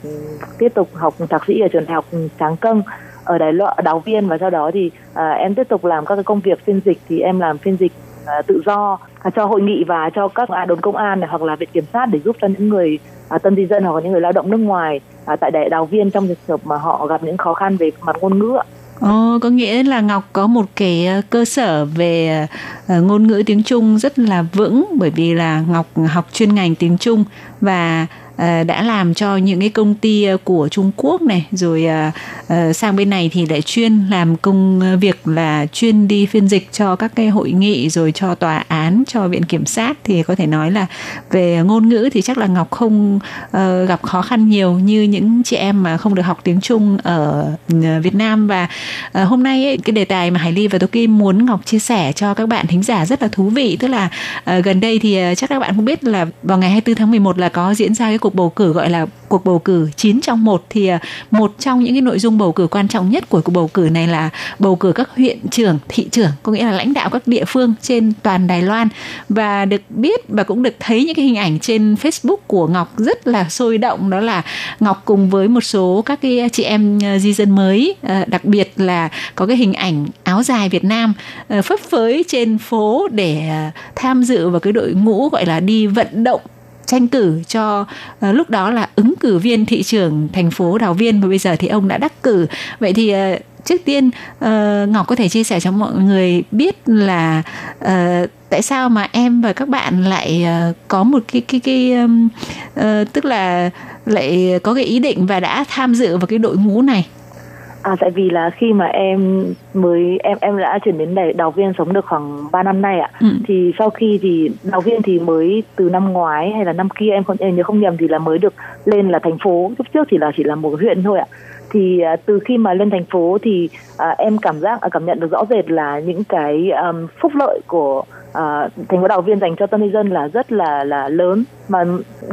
tiếp tục học thạc sĩ ở trường đại học Tráng cân ở Đài Loan Đào Viên và sau đó thì à, em tiếp tục làm các cái công việc phiên dịch thì em làm phiên dịch à, tự do à, cho hội nghị và cho các à, đồn công an này, hoặc là viện kiểm sát để giúp cho những người à, tân di dân hoặc là những người lao động nước ngoài à, tại đại Đào Viên trong trường hợp mà họ gặp những khó khăn về mặt ngôn ngữ ạ. Ồ, có nghĩa là Ngọc có một cái à, cơ sở về à, ngôn ngữ tiếng Trung rất là vững bởi vì là Ngọc học chuyên ngành tiếng Trung và Ờ, đã làm cho những cái công ty ờ, của Trung Quốc này rồi ờ, sang bên này thì lại chuyên làm công việc là chuyên đi phiên dịch cho các cái hội nghị rồi cho tòa án cho viện kiểm sát. Thì có thể nói là về ngôn ngữ thì chắc là Ngọc không gặp khó khăn nhiều như những chị em mà không được học tiếng Trung ở Việt Nam. Và hôm nay ấy, cái đề tài mà Hải Ly và Tô Kim muốn Ngọc chia sẻ cho các bạn thính giả rất là thú vị. Tức là gần đây thì chắc các bạn cũng biết là vào ngày 24 tháng 11 là có diễn ra cái cuộc bầu cử gọi là cuộc bầu cử 9 trong một thì à, một trong những cái nội dung bầu cử quan trọng nhất của cuộc bầu cử này là bầu cử các huyện trưởng, thị trưởng có nghĩa là lãnh đạo các địa phương trên toàn Đài Loan. Và được biết và cũng được thấy những cái hình ảnh trên Facebook của Ngọc rất là sôi động đó là Ngọc cùng với một số các cái chị em ờ, di dân mới ờ, đặc biệt là có cái hình ảnh áo dài Việt Nam ờ, phấp phới trên phố để tham dự vào cái đội ngũ gọi là đi vận động tranh cử cho uh, lúc đó là ứng cử viên thị trưởng thành phố Đào Viên và bây giờ thì ông đã đắc cử. Vậy thì uh, trước tiên uh, Ngọc có thể chia sẻ cho mọi người biết là uh, tại sao mà em và các bạn lại uh, có một cái cái cái um, uh, tức là lại có cái ý định và đã tham dự vào cái đội ngũ này? À tại vì là khi mà em mới em em đã chuyển đến để đào viên sống được khoảng 3 năm nay ạ. Ừ. Thì sau khi thì đào viên thì mới từ năm ngoái hay là năm kia em không em nhớ không nhầm thì là mới được lên là thành phố. Lúc trước thì là chỉ là một huyện thôi ạ. Thì à, từ khi mà lên thành phố thì à, em cảm giác à, cảm nhận được rõ rệt là những cái um, phúc lợi của à, thành phố đào viên dành cho tân dân là rất là là lớn. Mà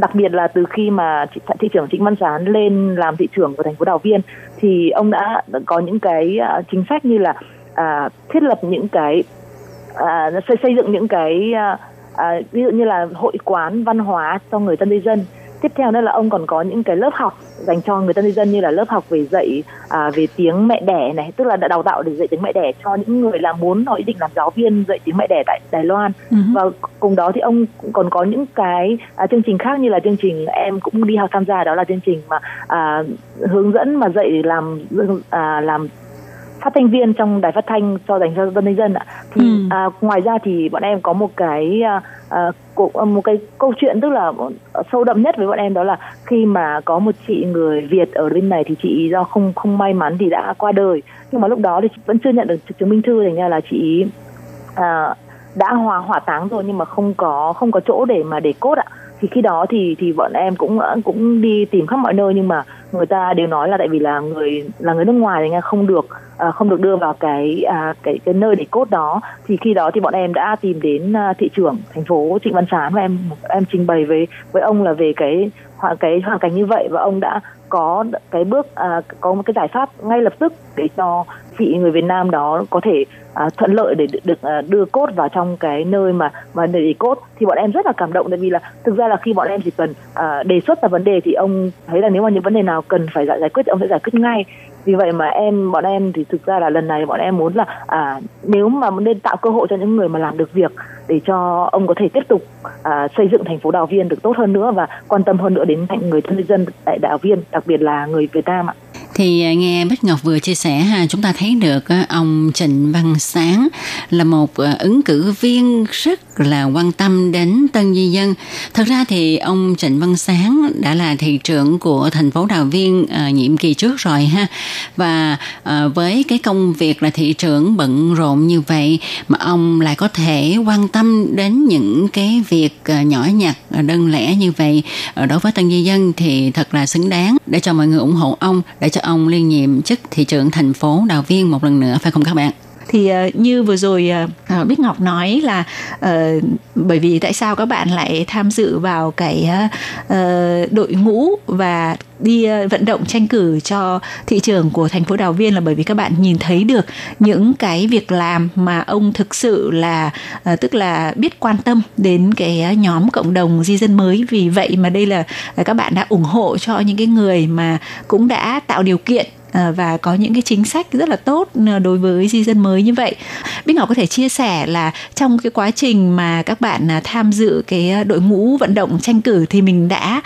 đặc biệt là từ khi mà thị, thị trưởng Trịnh Văn Sán lên làm thị trưởng của thành phố đào viên thì ông đã có những cái à, chính sách như là à, thiết lập những cái à, xây xây dựng những cái à, à ví dụ như là hội quán văn hóa cho người tân dân tiếp theo nữa là ông còn có những cái lớp học dành cho người tân di dân như là lớp học về dạy à, về tiếng mẹ đẻ này tức là đã đào tạo để dạy tiếng mẹ đẻ cho những người là muốn có ý định làm giáo viên dạy tiếng mẹ đẻ tại Đài Loan Ừ. và cùng đó thì ông cũng còn có những cái à, chương trình khác như là chương trình em cũng đi học tham gia đó là chương trình mà à, hướng dẫn mà dạy làm à, làm phát thanh viên trong đài phát thanh cho dành cho dân dân ạ thì Ừ. à, ngoài ra thì bọn em có một cái à, à, một cái câu chuyện tức là ờ, sâu đậm nhất với bọn em đó là khi mà có một chị người Việt ở bên này thì chị do không không may mắn thì đã qua đời. Nhưng mà lúc đó thì chị vẫn chưa nhận được chứng minh thư thành ra là chị à, đã hòa hỏa táng rồi nhưng mà không có không có chỗ để mà để cốt ạ. Thì khi đó thì thì bọn em cũng cũng đi tìm khắp mọi nơi nhưng mà người ta đều nói là tại vì là người là người nước ngoài thì nghe không được à, không được đưa vào cái à, cái cái nơi để cốt đó. Thì khi đó thì bọn em đã tìm đến à, thị trưởng thành phố Trịnh Văn Sán và em em trình bày với với ông là về cái hoàn cái hoàn cảnh như vậy và ông đã có cái bước à, có một cái giải pháp ngay lập tức để cho chị người Việt Nam đó có thể à, thuận lợi để được, à, đưa cốt vào trong cái nơi mà mà để, để cốt. Thì bọn em rất là cảm động tại vì là thực ra là khi bọn em chỉ cần à, đề xuất ra vấn đề thì ông thấy là nếu mà những vấn đề nào cần phải giải, giải quyết thì ông sẽ giải quyết ngay vì vậy mà em bọn em thì thực ra là lần này bọn em muốn là à, nếu mà nên tạo cơ hội cho những người mà làm được việc để cho ông có thể tiếp tục à, xây dựng thành phố Đào Viên được tốt hơn nữa và quan tâm hơn nữa đến người thân dân tại Đào Viên đặc biệt là người Việt Nam ạ. Thì à, nghe Bích Ngọc vừa chia sẻ ha, chúng ta thấy được à, ông Trịnh Văn Sáng là một à, ứng cử viên rất là quan tâm đến tân di dân. Thật ra thì ông Trịnh Văn Sáng đã là thị trưởng của thành phố Đào Viên nhiệm kỳ trước rồi ha. Và với cái công việc là thị trưởng bận rộn như vậy mà ông lại có thể quan tâm đến những cái việc nhỏ nhặt đơn lẻ như vậy đối với tân di dân thì thật là xứng đáng để cho mọi người ủng hộ ông để cho ông liên nhiệm chức thị trưởng thành phố Đào Viên một lần nữa phải không các bạn? Thì ờ, như vừa rồi ờ, ờ, Bích Ngọc nói là bởi vì tại sao các bạn lại tham dự vào cái đội ngũ và đi vận động tranh cử cho thị trường của thành phố Đào Viên là bởi vì các bạn nhìn thấy được những cái việc làm mà ông thực sự là tức là biết quan tâm đến cái nhóm cộng đồng di dân mới. Vì vậy mà đây là các bạn đã ủng hộ cho những cái người mà cũng đã tạo điều kiện Ờ, và có những cái chính sách rất là tốt ờ, đối với di dân mới như vậy. Bích Ngọc có thể chia sẻ là trong cái quá trình mà các bạn à, tham dự cái ờ, đội ngũ vận động tranh cử thì mình đã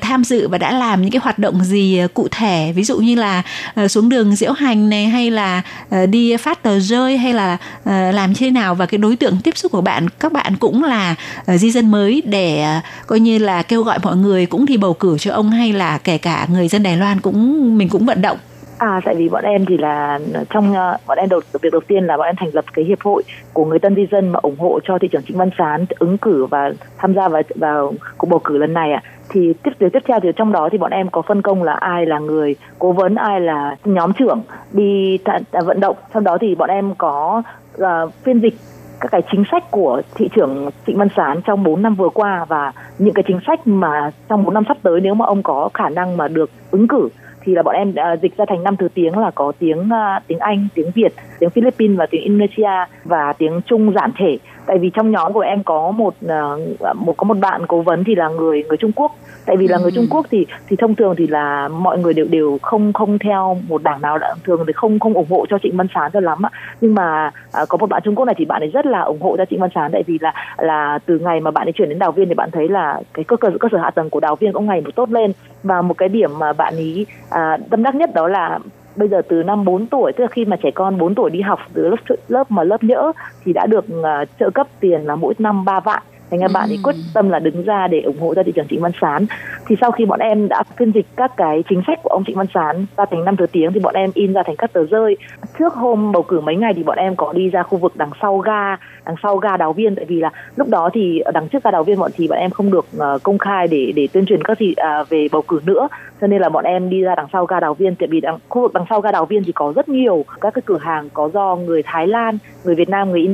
tham dự và đã làm những cái hoạt động gì cụ thể? Ví dụ như là xuống đường diễu hành này, hay là đi phát tờ rơi, hay là làm như thế nào? Và cái đối tượng tiếp xúc của bạn, các bạn cũng là di dân mới để coi như là kêu gọi mọi người cũng đi bầu cử cho ông hay là kể cả người dân Đài Loan cũng, mình cũng vận động. À tại vì bọn em thì là trong ờ, bọn em đầu việc đầu tiên là bọn em thành lập cái hiệp hội của người tân di dân mà ủng hộ cho thị trưởng Trịnh Văn Sán ứng cử và tham gia vào vào cuộc bầu cử lần này ạ. Thì tiếp tiếp tiếp theo thì trong đó thì bọn em có phân công là ai là người cố vấn, ai là nhóm trưởng đi th- th- vận động. Sau đó thì bọn em có uh, phiên dịch các cái chính sách của thị trưởng Trịnh Văn Sán trong 4 năm vừa qua và những cái chính sách mà trong 4 năm sắp tới nếu mà ông có khả năng mà được ứng cử thì là bọn em đã dịch ra thành năm thứ tiếng là có tiếng uh, tiếng Anh, tiếng Việt, tiếng Philippines và tiếng Indonesia và tiếng Trung giản thể. Tại vì trong nhóm của em có một uh, một có một bạn cố vấn thì là người người Trung Quốc. Tại vì là người Trung Quốc thì thì thông thường thì là mọi người đều đều không không theo một đảng nào đã thường thì không không ủng hộ cho Trịnh Văn Sán cho lắm ạ. Nhưng mà uh, có một bạn Trung Quốc này thì bạn ấy rất là ủng hộ cho Trịnh Văn Sán tại vì là là từ ngày mà bạn ấy chuyển đến Đào Viên thì bạn thấy là cái cơ cơ, cơ sở hạ tầng của Đào Viên cũng ngày một tốt lên và một cái điểm mà bạn ấy à, tâm đắc nhất đó là bây giờ từ năm 4 tuổi tức là khi mà trẻ con 4 tuổi đi học từ lớp lớp mà lớp nhỡ thì đã được uh, trợ cấp tiền là mỗi năm 3 vạn thành ra bạn ấy quyết tâm là đứng ra để ủng hộ cho thị trưởng Trịnh Văn Sán. Thì sau khi bọn em đã phiên dịch các cái chính sách của ông Trịnh Văn Sán ra thành năm thứ tiếng thì bọn em in ra thành các tờ rơi. Trước hôm bầu cử mấy ngày thì bọn em có đi ra khu vực đằng sau ga đằng sau ga đào viên. Tại vì là lúc đó thì đằng trước ga đào viên bọn thì bọn em không được uh, công khai để để tuyên truyền các gì uh, về bầu cử nữa. Cho nên là bọn em đi ra đằng sau ga đào viên. Tại vì đằng, khu vực đằng sau ga đào viên thì có rất nhiều các cái cửa hàng có do người Thái Lan người Việt Nam người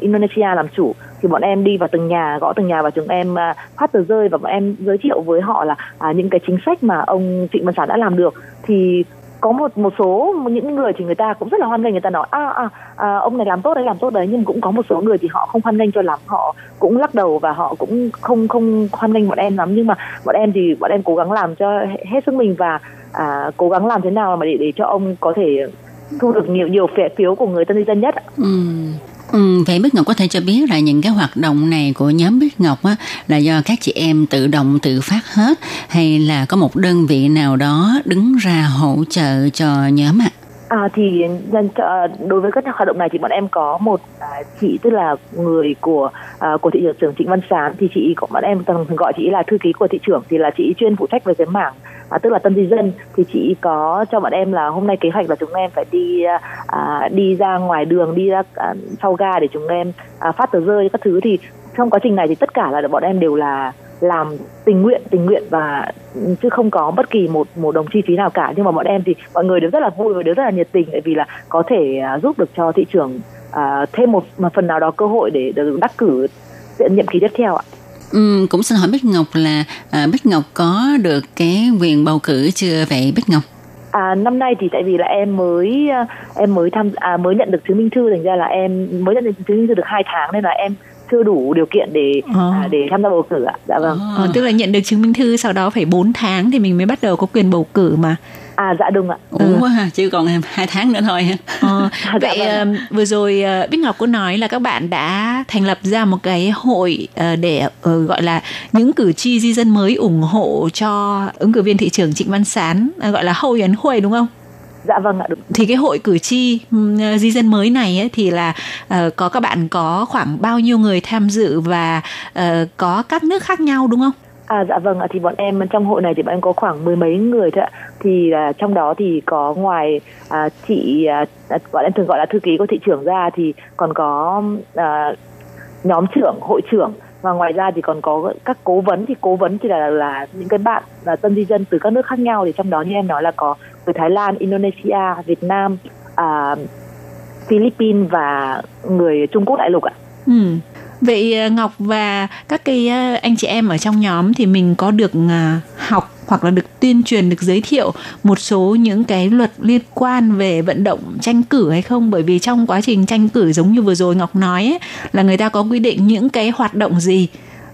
Indonesia làm chủ thì bọn em đi vào từng nhà gõ từng nhà và chúng em uh, phát tờ rơi và bọn em giới thiệu với họ là uh, những cái chính sách mà ông Trịnh Văn Sản đã làm được thì có một một số những người thì người ta cũng rất là hoan nghênh người ta nói à, à, à ông này làm tốt đấy làm tốt đấy nhưng cũng có một số người thì họ không hoan nghênh cho lắm họ cũng lắc đầu và họ cũng không không hoan nghênh bọn em lắm nhưng mà bọn em thì bọn em cố gắng làm cho hết sức mình và à, cố gắng làm thế nào mà để để cho ông có thể thu được nhiều nhiều phiếu của người tân dân nhất. Ừ. Ừ, vậy Bích Ngọc có thể cho biết là những cái hoạt động này của nhóm Bích Ngọc á, là do các chị em tự động tự phát hết hay là có một đơn vị nào đó đứng ra hỗ trợ cho nhóm ạ? À? À, thì ờ, đối với các hoạt động này thì bọn em có một à, chị tức là người của à, của thị trưởng Trịnh Văn Sán. Thì chị của bọn em thường gọi chị là thư ký của thị trưởng thì là chị chuyên phụ trách về cái mảng à, tức là tân di dân. Thì chị có cho bọn em là hôm nay kế hoạch là chúng em phải đi à, đi ra ngoài đường đi ra à, sau ga để chúng em à, phát tờ rơi các thứ. Thì trong quá trình này thì tất cả là bọn em đều là làm tình nguyện tình nguyện và chứ không có bất kỳ một một đồng chi phí nào cả nhưng mà bọn em thì mọi người đều rất là vui và đều rất là nhiệt tình tại vì là có thể uh, giúp được cho thị trường uh, thêm một, một phần nào đó cơ hội để được đắc cử nhiệm kỳ tiếp theo ạ. Ừ, cũng xin hỏi Bích Ngọc là à, Bích Ngọc có được cái quyền bầu cử chưa vậy Bích Ngọc? À, năm nay thì tại vì là em mới em mới tham à, mới nhận được chứng minh thư thành ra là em mới nhận được chứng minh thư được hai tháng nên là em chưa đủ điều kiện để à, à để tham gia bầu cử ạ. Dạ vâng. À, tức là nhận được chứng minh thư sau đó phải 4 tháng thì mình mới bắt đầu có quyền bầu cử mà. À dạ đúng ạ. Ủa ừ. ha, chứ còn hai tháng nữa thôi. Ờ, [LAUGHS] dạ, vậy dạ vâng. vừa rồi uh, Bích Ngọc có nói là các bạn đã thành lập ra một cái hội uh, để uh, gọi là những cử tri di dân mới ủng hộ cho ứng cử viên thị trưởng Trịnh Văn Sán uh, gọi là Hậu Yến Huệ đúng không? Dạ vâng ạ. Đúng. Thì cái hội cử tri di dân mới này ấy, thì là uh, có các bạn có khoảng bao nhiêu người tham dự và uh, có các nước khác nhau đúng không? À dạ vâng ạ thì bọn em trong hội này thì bọn em có khoảng mười mấy người thôi ạ. Thì uh, trong đó thì có ngoài uh, chị uh, bọn em thường gọi là thư ký của thị trưởng ra thì còn có uh, nhóm trưởng, hội trưởng và ngoài ra thì còn có các cố vấn thì cố vấn thì là là những cái bạn là tân di dân từ các nước khác nhau thì trong đó như em nói là có từ Thái Lan, Indonesia, Việt Nam, à, Philippines và người Trung Quốc đại lục ạ. Ừ. Vậy à, Ngọc và các cái à, anh chị em ở trong nhóm thì mình có được à, học hoặc là được tuyên truyền được giới thiệu một số những cái luật liên quan về vận động tranh cử hay không? Bởi vì trong quá trình tranh cử giống như vừa rồi Ngọc nói ấy, là người ta có quy định những cái hoạt động gì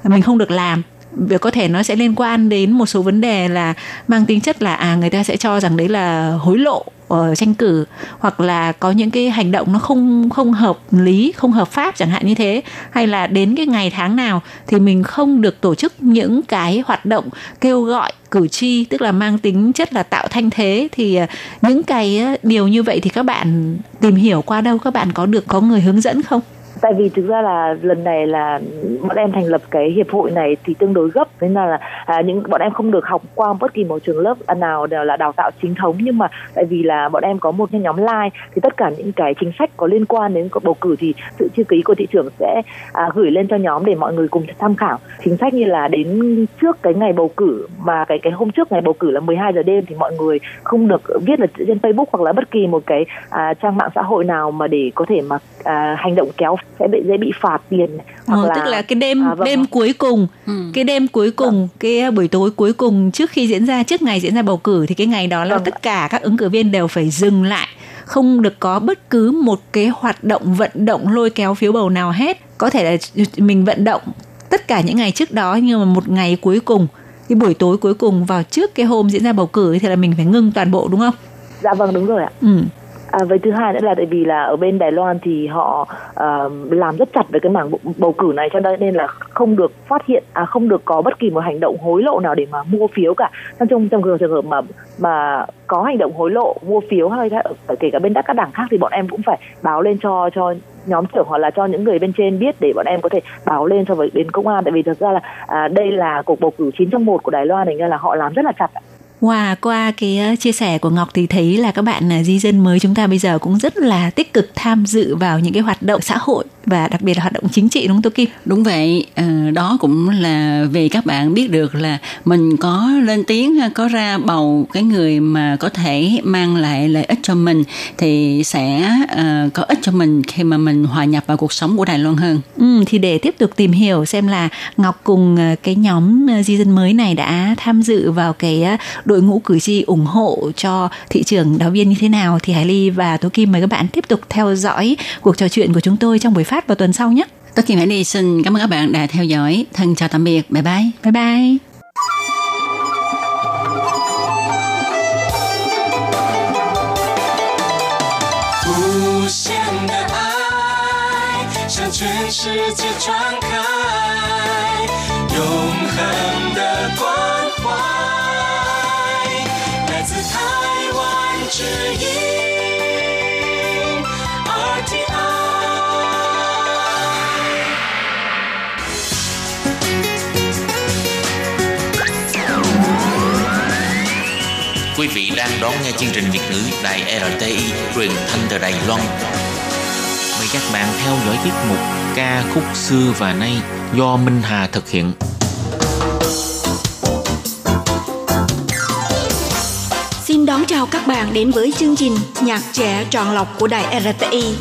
mình không được làm. Việc có thể nó sẽ liên quan đến một số vấn đề là mang tính chất là à người ta sẽ cho rằng đấy là hối lộ ở tranh cử, hoặc là có những cái hành động nó không không hợp lý, không hợp pháp chẳng hạn như thế, hay là đến cái ngày tháng nào thì mình không được tổ chức những cái hoạt động kêu gọi, cử tri, tức là mang tính chất là tạo thanh thế, thì ờ, những cái ờ, điều như vậy thì các bạn tìm hiểu qua đâu, các bạn có được, có người hướng dẫn không? Tại vì thực ra là lần này là bọn em thành lập cái hiệp hội này thì tương đối gấp nên là à, những bọn em không được học qua bất kỳ một trường lớp nào đều là đào tạo chính thống. Nhưng mà tại vì là bọn em có một nhóm like thì tất cả những cái chính sách có liên quan đến bầu cử thì sự thư ký của thị trưởng sẽ à, gửi lên cho nhóm để mọi người cùng tham khảo. Chính sách như là đến trước cái ngày bầu cử mà cái cái hôm trước ngày bầu cử là 12 giờ đêm thì mọi người không được viết là trên Facebook hoặc là bất kỳ một cái à, trang mạng xã hội nào mà để có thể mà à, hành động kéo sẽ bị dễ bị phạt tiền hoặc ờ, là tức là cái đêm à, vâng. đêm cuối cùng ừ. cái đêm cuối cùng vâng. cái buổi tối cuối cùng trước khi diễn ra trước ngày diễn ra bầu cử thì cái ngày đó là vâng. tất cả các ứng cử viên đều phải dừng lại không được có bất cứ một cái hoạt động vận động lôi kéo phiếu bầu nào hết có thể là mình vận động tất cả những ngày trước đó nhưng mà một ngày cuối cùng cái buổi tối cuối cùng vào trước cái hôm diễn ra bầu cử thì là mình phải ngưng toàn bộ đúng không? Dạ vâng đúng rồi ạ. Ừ À, với thứ hai nữa là tại vì là ở bên Đài Loan thì họ uh, làm rất chặt về cái mảng bầu, cử này cho nên là không được phát hiện à không được có bất kỳ một hành động hối lộ nào để mà mua phiếu cả. Trong trong trong trường hợp mà mà có hành động hối lộ mua phiếu hay là kể cả bên các đảng khác thì bọn em cũng phải báo lên cho cho nhóm trưởng hoặc là cho những người bên trên biết để bọn em có thể báo lên cho với bên công an. Tại vì thực ra là à, đây là cuộc bầu cử 9 trong một của Đài Loan thành ra là họ làm rất là chặt Wow, qua cái ờ, chia sẻ của Ngọc thì thấy là các bạn ờ, di dân mới chúng ta bây giờ cũng rất là tích cực tham dự vào những cái hoạt động xã hội và đặc biệt là hoạt động chính trị đúng không Tô Kim? Đúng vậy, à, đó cũng là vì các bạn biết được là mình có lên tiếng, có ra bầu cái người mà có thể mang lại lợi ích cho mình thì sẽ có ích cho mình khi mà mình hòa nhập vào cuộc sống của Đài Loan hơn. Ừ, thì để tiếp tục tìm hiểu xem là Ngọc cùng cái nhóm di dân mới này đã tham dự vào cái đội ngũ cử tri ủng hộ cho thị trường giáo viên như thế nào thì Hải Ly và Tố Kim mời các bạn tiếp tục theo dõi cuộc trò chuyện của chúng tôi trong buổi phát vào tuần sau nhé. Tố Kim Hải Ly xin cảm ơn các bạn đã theo dõi. Thân chào tạm biệt. Bye bye. Bye bye. Hãy subscribe cho kênh Ghiền Mì Gõ Để không bỏ lỡ những video hấp dẫn 之音 RTI。Quý vị đang đón nghe chương trình Việt ngữ Đài RTI truyền thanh từ Đài Loan. Mời các bạn theo dõi tiết mục ca khúc xưa và nay do Minh Hà thực hiện. Chào các bạn đến với chương trình Nhạc trẻ tròn lọc của đài RTI.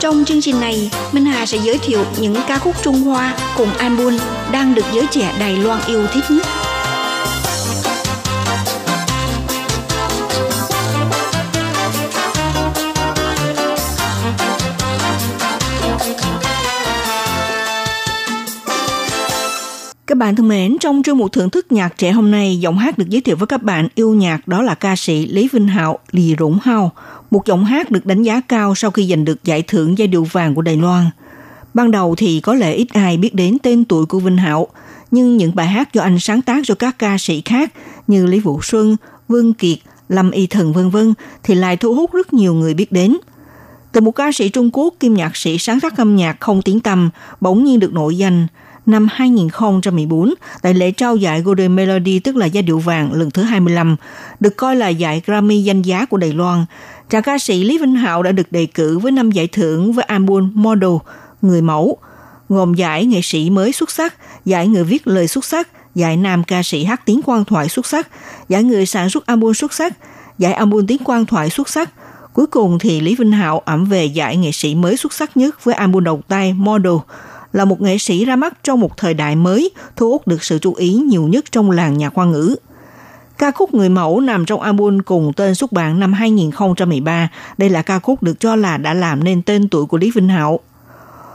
Trong chương trình này, Minh Hà sẽ giới thiệu những ca khúc Trung Hoa cùng album đang được giới trẻ Đài Loan yêu thích nhất. Các bạn thân mến, trong chương mục thưởng thức nhạc trẻ hôm nay, giọng hát được giới thiệu với các bạn yêu nhạc đó là ca sĩ Lý Vinh Hạo, Lì Rũng Hao, một giọng hát được đánh giá cao sau khi giành được giải thưởng giai điệu vàng của Đài Loan. Ban đầu thì có lẽ ít ai biết đến tên tuổi của Vinh Hạo, nhưng những bài hát do anh sáng tác cho các ca sĩ khác như Lý Vũ Xuân, Vương Kiệt, Lâm Y Thần vân vân thì lại thu hút rất nhiều người biết đến. Từ một ca sĩ Trung Quốc kim nhạc sĩ sáng tác âm nhạc không tiếng tăm bỗng nhiên được nổi danh năm 2014 tại lễ trao giải Golden Melody tức là giai điệu vàng lần thứ 25, được coi là giải Grammy danh giá của Đài Loan. Chàng ca sĩ Lý Vinh Hạo đã được đề cử với năm giải thưởng với album Model, Người mẫu, gồm giải nghệ sĩ mới xuất sắc, giải người viết lời xuất sắc, giải nam ca sĩ hát tiếng quan thoại xuất sắc, giải người sản xuất album xuất sắc, giải album tiếng quan thoại xuất sắc. Cuối cùng thì Lý Vinh Hạo ẩm về giải nghệ sĩ mới xuất sắc nhất với album đầu tay Model, là một nghệ sĩ ra mắt trong một thời đại mới, thu hút được sự chú ý nhiều nhất trong làng nhạc hoa ngữ. Ca khúc Người mẫu nằm trong album cùng tên xuất bản năm 2013. Đây là ca khúc được cho là đã làm nên tên tuổi của Lý Vinh Hạo.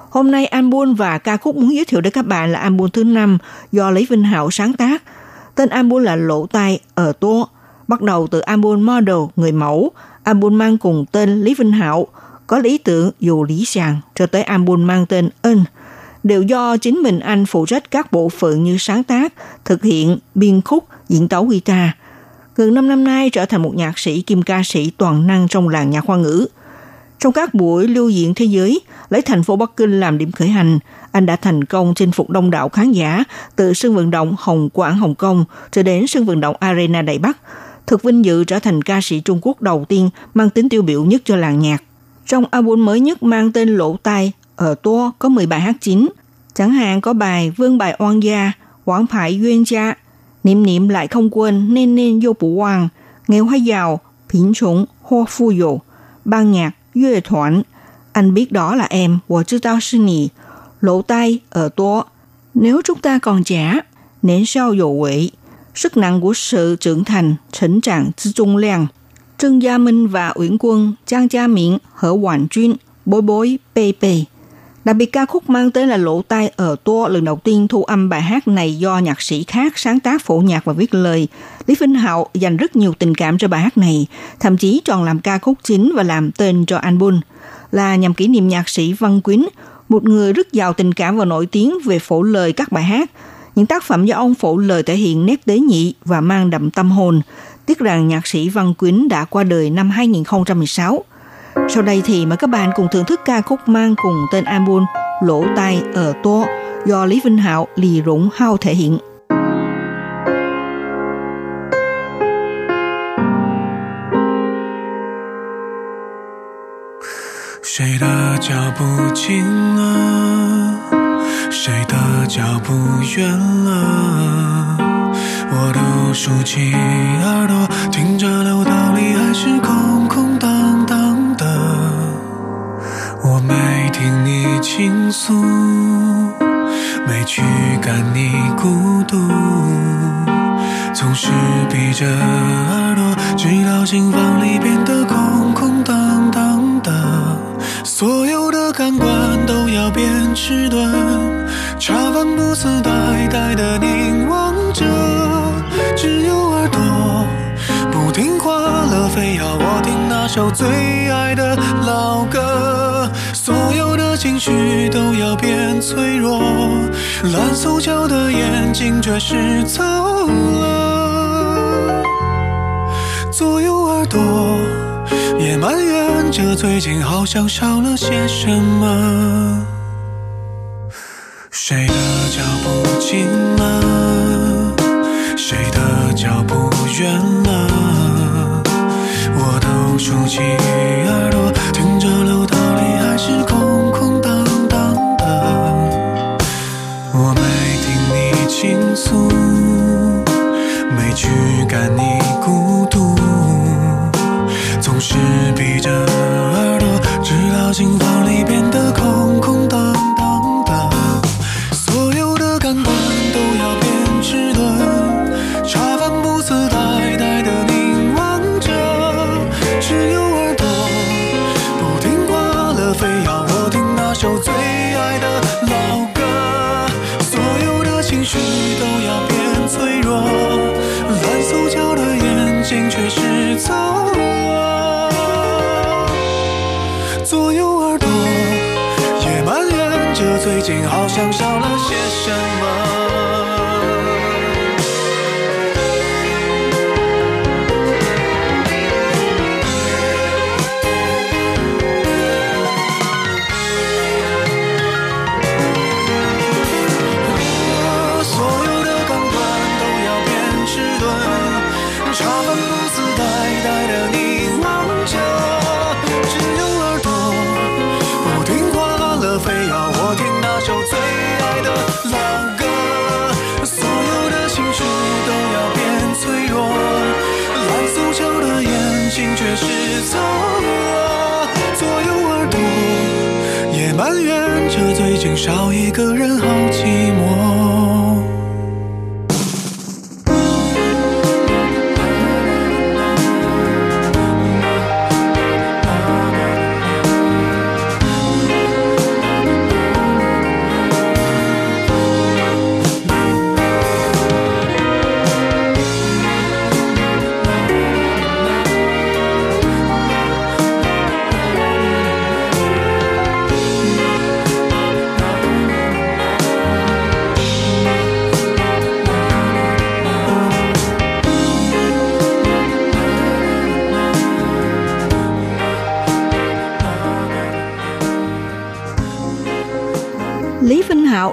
Hôm nay album và ca khúc muốn giới thiệu đến các bạn là album thứ năm do Lý Vinh Hạo sáng tác. Tên album là Lỗ Tai ở Tô, bắt đầu từ album Model Người mẫu, album mang cùng tên Lý Vinh Hạo, có lý tưởng dù lý sàng cho tới album mang tên Ân, đều do chính mình anh phụ trách các bộ phận như sáng tác, thực hiện, biên khúc, diễn tấu guitar. Gần 5 năm nay trở thành một nhạc sĩ kim ca sĩ toàn năng trong làng nhạc hoa ngữ. Trong các buổi lưu diễn thế giới, lấy thành phố Bắc Kinh làm điểm khởi hành, anh đã thành công chinh phục đông đảo khán giả từ sân vận động Hồng Quảng Hồng Kông cho đến sân vận động Arena Đài Bắc, thực vinh dự trở thành ca sĩ Trung Quốc đầu tiên mang tính tiêu biểu nhất cho làng nhạc. Trong album mới nhất mang tên Lỗ Tai, ở Tô có 10 bài hát chính, chẳng hạn có bài Vương bài oan gia, Quảng Phải Duyên Gia, Niệm niệm lại không quên nên nên vô bủ hoàng, nghèo hay giàu, phiến trúng, hoa phu dụ, ban nhạc, Yue Thoản, anh biết đó là em, wo知道是你, lỗ tai, ở Tô. Nếu chúng ta còn trẻ,年少有为, sức nặng của sự trưởng thành,成长之重量. Trương Gia Minh và Uyển Quân, Trang Gia Miễn, Hở Hoàn Chuyên, Bối Bối, Bê Bê. Đặc biệt ca khúc mang tên là Lỗ tai ở tua lần đầu tiên thu âm bài hát này do nhạc sĩ khác sáng tác phổ nhạc và viết lời. Lý Vinh Hạo dành rất nhiều tình cảm cho bài hát này, thậm chí chọn làm ca khúc chính và làm tên cho album. Là nhằm kỷ niệm nhạc sĩ Văn Quyến, một người rất giàu tình cảm và nổi tiếng về phổ lời các bài hát. Những tác phẩm do ông phổ lời thể hiện nét tế nhị và mang đậm tâm hồn. Tiếc rằng nhạc sĩ Văn Quyến đã qua đời năm 2016. Sau đây thì mời các bạn cùng thưởng thức ca khúc mang cùng tên album Lỗ tai ở tô do Lý Vinh Hạo, Lì Rũng Hao thể hiện. 谁的脚步近了？谁的脚步远了？我都竖起耳朵，听着楼道里还是空 倾诉，没驱赶你孤独，总是闭着耳朵，直到心房里变得空空荡荡的。所有的感官都要变迟钝，茶饭不思呆呆的凝望着，只有耳朵不听话了，非要我听那首最爱的老歌。所有情绪都要变脆弱，蓝手脚的眼睛却是走了。左右耳朵也埋怨着最近好像少了些什么。谁的脚步近了？谁的脚步远了？我都竖起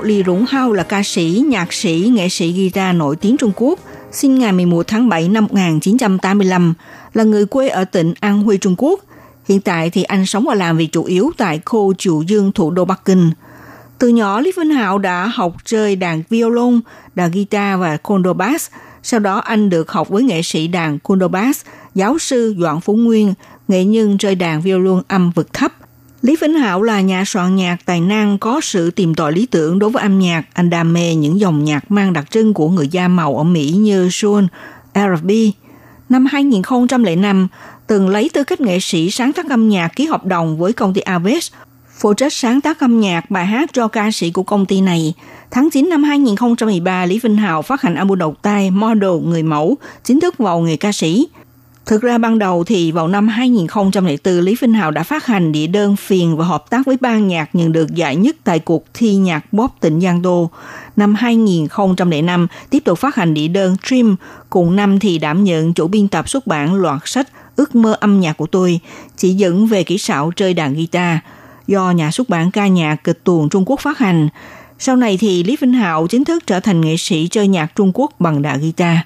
Lì Rũng Hao là ca sĩ, nhạc sĩ, nghệ sĩ guitar nổi tiếng Trung Quốc, sinh ngày 11 tháng 7 năm 1985, là người quê ở tỉnh An Huy, Trung Quốc. Hiện tại thì anh sống và làm việc chủ yếu tại khu Triệu Dương, thủ đô Bắc Kinh. Từ nhỏ, Lý Vinh Hạo đã học chơi đàn violon, đàn guitar và contrabass. Sau đó anh được học với nghệ sĩ đàn contrabass, giáo sư Doãn Phú Nguyên, nghệ nhân chơi đàn violon âm vực thấp. Lý Vĩnh Hạo là nhà soạn nhạc tài năng có sự tìm tòi lý tưởng đối với âm nhạc. Anh đam mê những dòng nhạc mang đặc trưng của người da màu ở Mỹ như soul, R&B. Năm 2005, từng lấy tư cách nghệ sĩ sáng tác âm nhạc ký hợp đồng với công ty Aves, phụ trách sáng tác âm nhạc bài hát cho ca sĩ của công ty này. Tháng 9 năm 2013, Lý Vinh Hào phát hành album đầu tay Model Người Mẫu, chính thức vào nghề ca sĩ. Thực ra ban đầu thì vào năm 2004, Lý Vinh Hào đã phát hành địa đơn phiền và hợp tác với ban nhạc nhận được giải nhất tại cuộc thi nhạc pop tỉnh Giang Tô. Năm 2005, tiếp tục phát hành địa đơn Dream, cùng năm thì đảm nhận chủ biên tập xuất bản loạt sách Ước mơ âm nhạc của tôi, chỉ dẫn về kỹ xảo chơi đàn guitar, do nhà xuất bản ca nhạc kịch tuồng Trung Quốc phát hành. Sau này thì Lý Vinh Hạo chính thức trở thành nghệ sĩ chơi nhạc Trung Quốc bằng đàn guitar.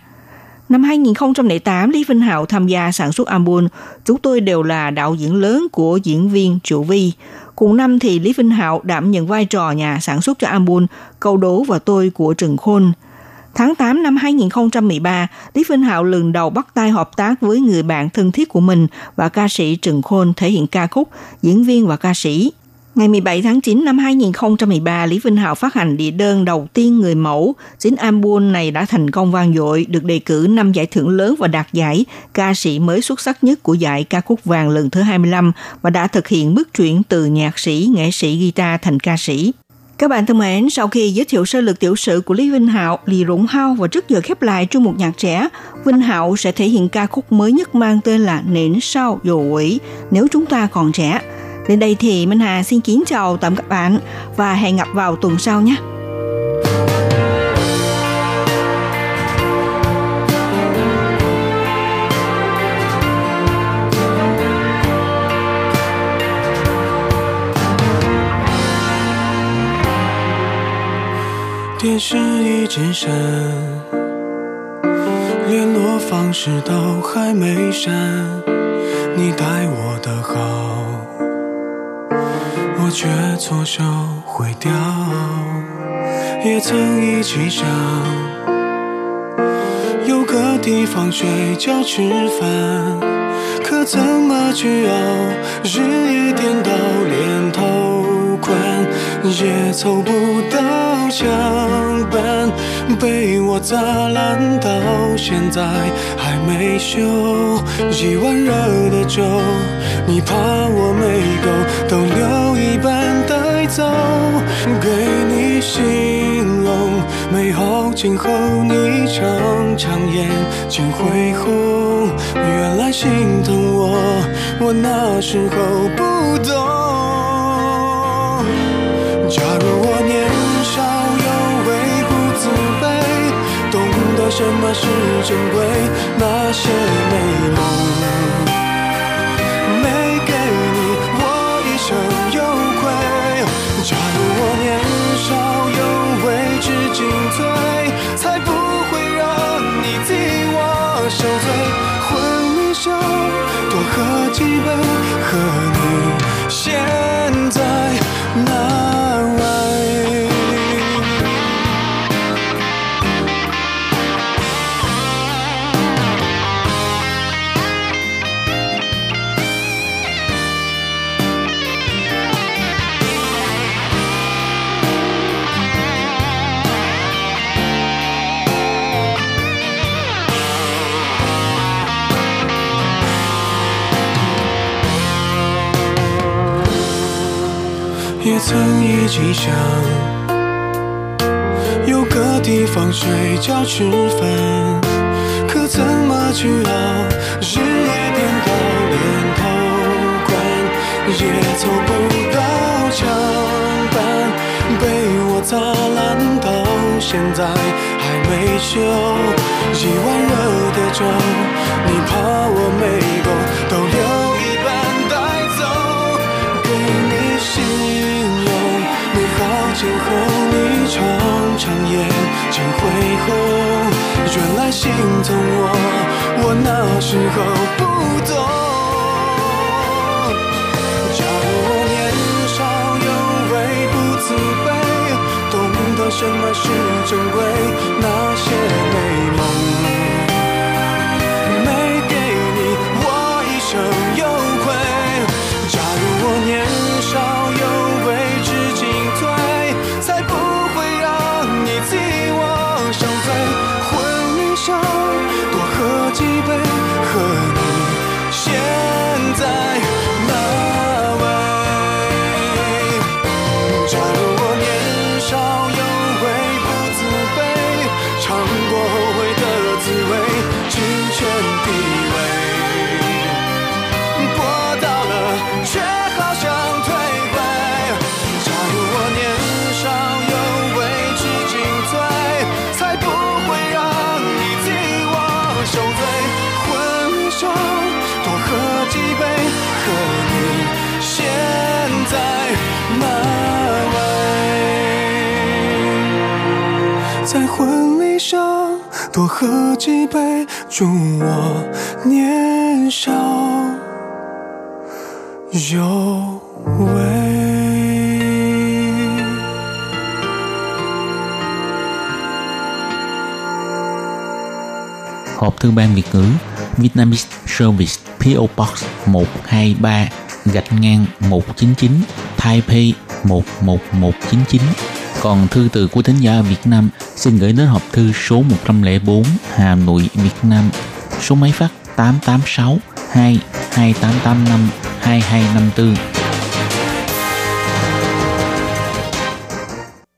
Năm 2008, Lý Vinh Hạo tham gia sản xuất album Chúng tôi đều là đạo diễn lớn của diễn viên Triệu Vi. Cùng năm thì Lý Vinh Hạo đảm nhận vai trò nhà sản xuất cho album Câu đố và tôi của Trần Khôn. Tháng 8 năm 2013, Lý Vinh Hạo lần đầu bắt tay hợp tác với người bạn thân thiết của mình và ca sĩ Trần Khôn thể hiện ca khúc, diễn viên và ca sĩ. Ngày 17 tháng 9 năm 2013, Lý Vinh Hạo phát hành địa đơn đầu tiên người mẫu. Chính album này đã thành công vang dội, được đề cử 5 giải thưởng lớn và đạt giải ca sĩ mới xuất sắc nhất của giải ca khúc vàng lần thứ 25 và đã thực hiện bước chuyển từ nhạc sĩ, nghệ sĩ guitar thành ca sĩ. Các bạn thân mến, sau khi giới thiệu sơ lược tiểu sử của Lý Vinh Hạo, Lý Rụng Hao và trước giờ khép lại trong một nhạc trẻ, Vinh Hạo sẽ thể hiện ca khúc mới nhất mang tên là Nến sao dồ quỷ nếu chúng ta còn trẻ. Đến đây thì Minh Hà xin kính chào tạm các bạn và hẹn gặp vào tuần sau nhé. 电视一直闪，联络方式都还没删，你待我的好， 却错手毁掉。也曾一起想，有个地方睡觉吃饭，可怎么去熬？日夜颠倒，连头款也凑不到。墙板被我砸烂，到现在还没修。一碗热的粥，你怕我没够，都留走。给你形容美好今后，你常常眼睛会红。原来心疼我，我那时候不懂。假如我年少有为，不自卑，懂得。什么是珍贵？那些美梦为，知进退，才不会让你替我受罪。昏迷时多喝几杯，和你曾一起想，有个地方睡觉吃饭，可怎么去熬？日夜颠倒，连头款也凑不到墙板，被我砸烂，到现在还没修。一碗热的粥，你怕我没够，都留今后你常常眼睛会红，原来心疼我，我那时候不懂。假如我年少有为不自卑，懂得什么是珍贵，那些美喝几杯，祝我年少有为。hộp thư ban Việt ngữ Vietnamese Service PO Box 123 gạch ngang 199 Taipei 11199 còn thư từ của thính giả ở Việt Nam xin gửi đến hộp thư số 104 Hà Nội, Việt Nam. Số máy phát 886 2 2885 2254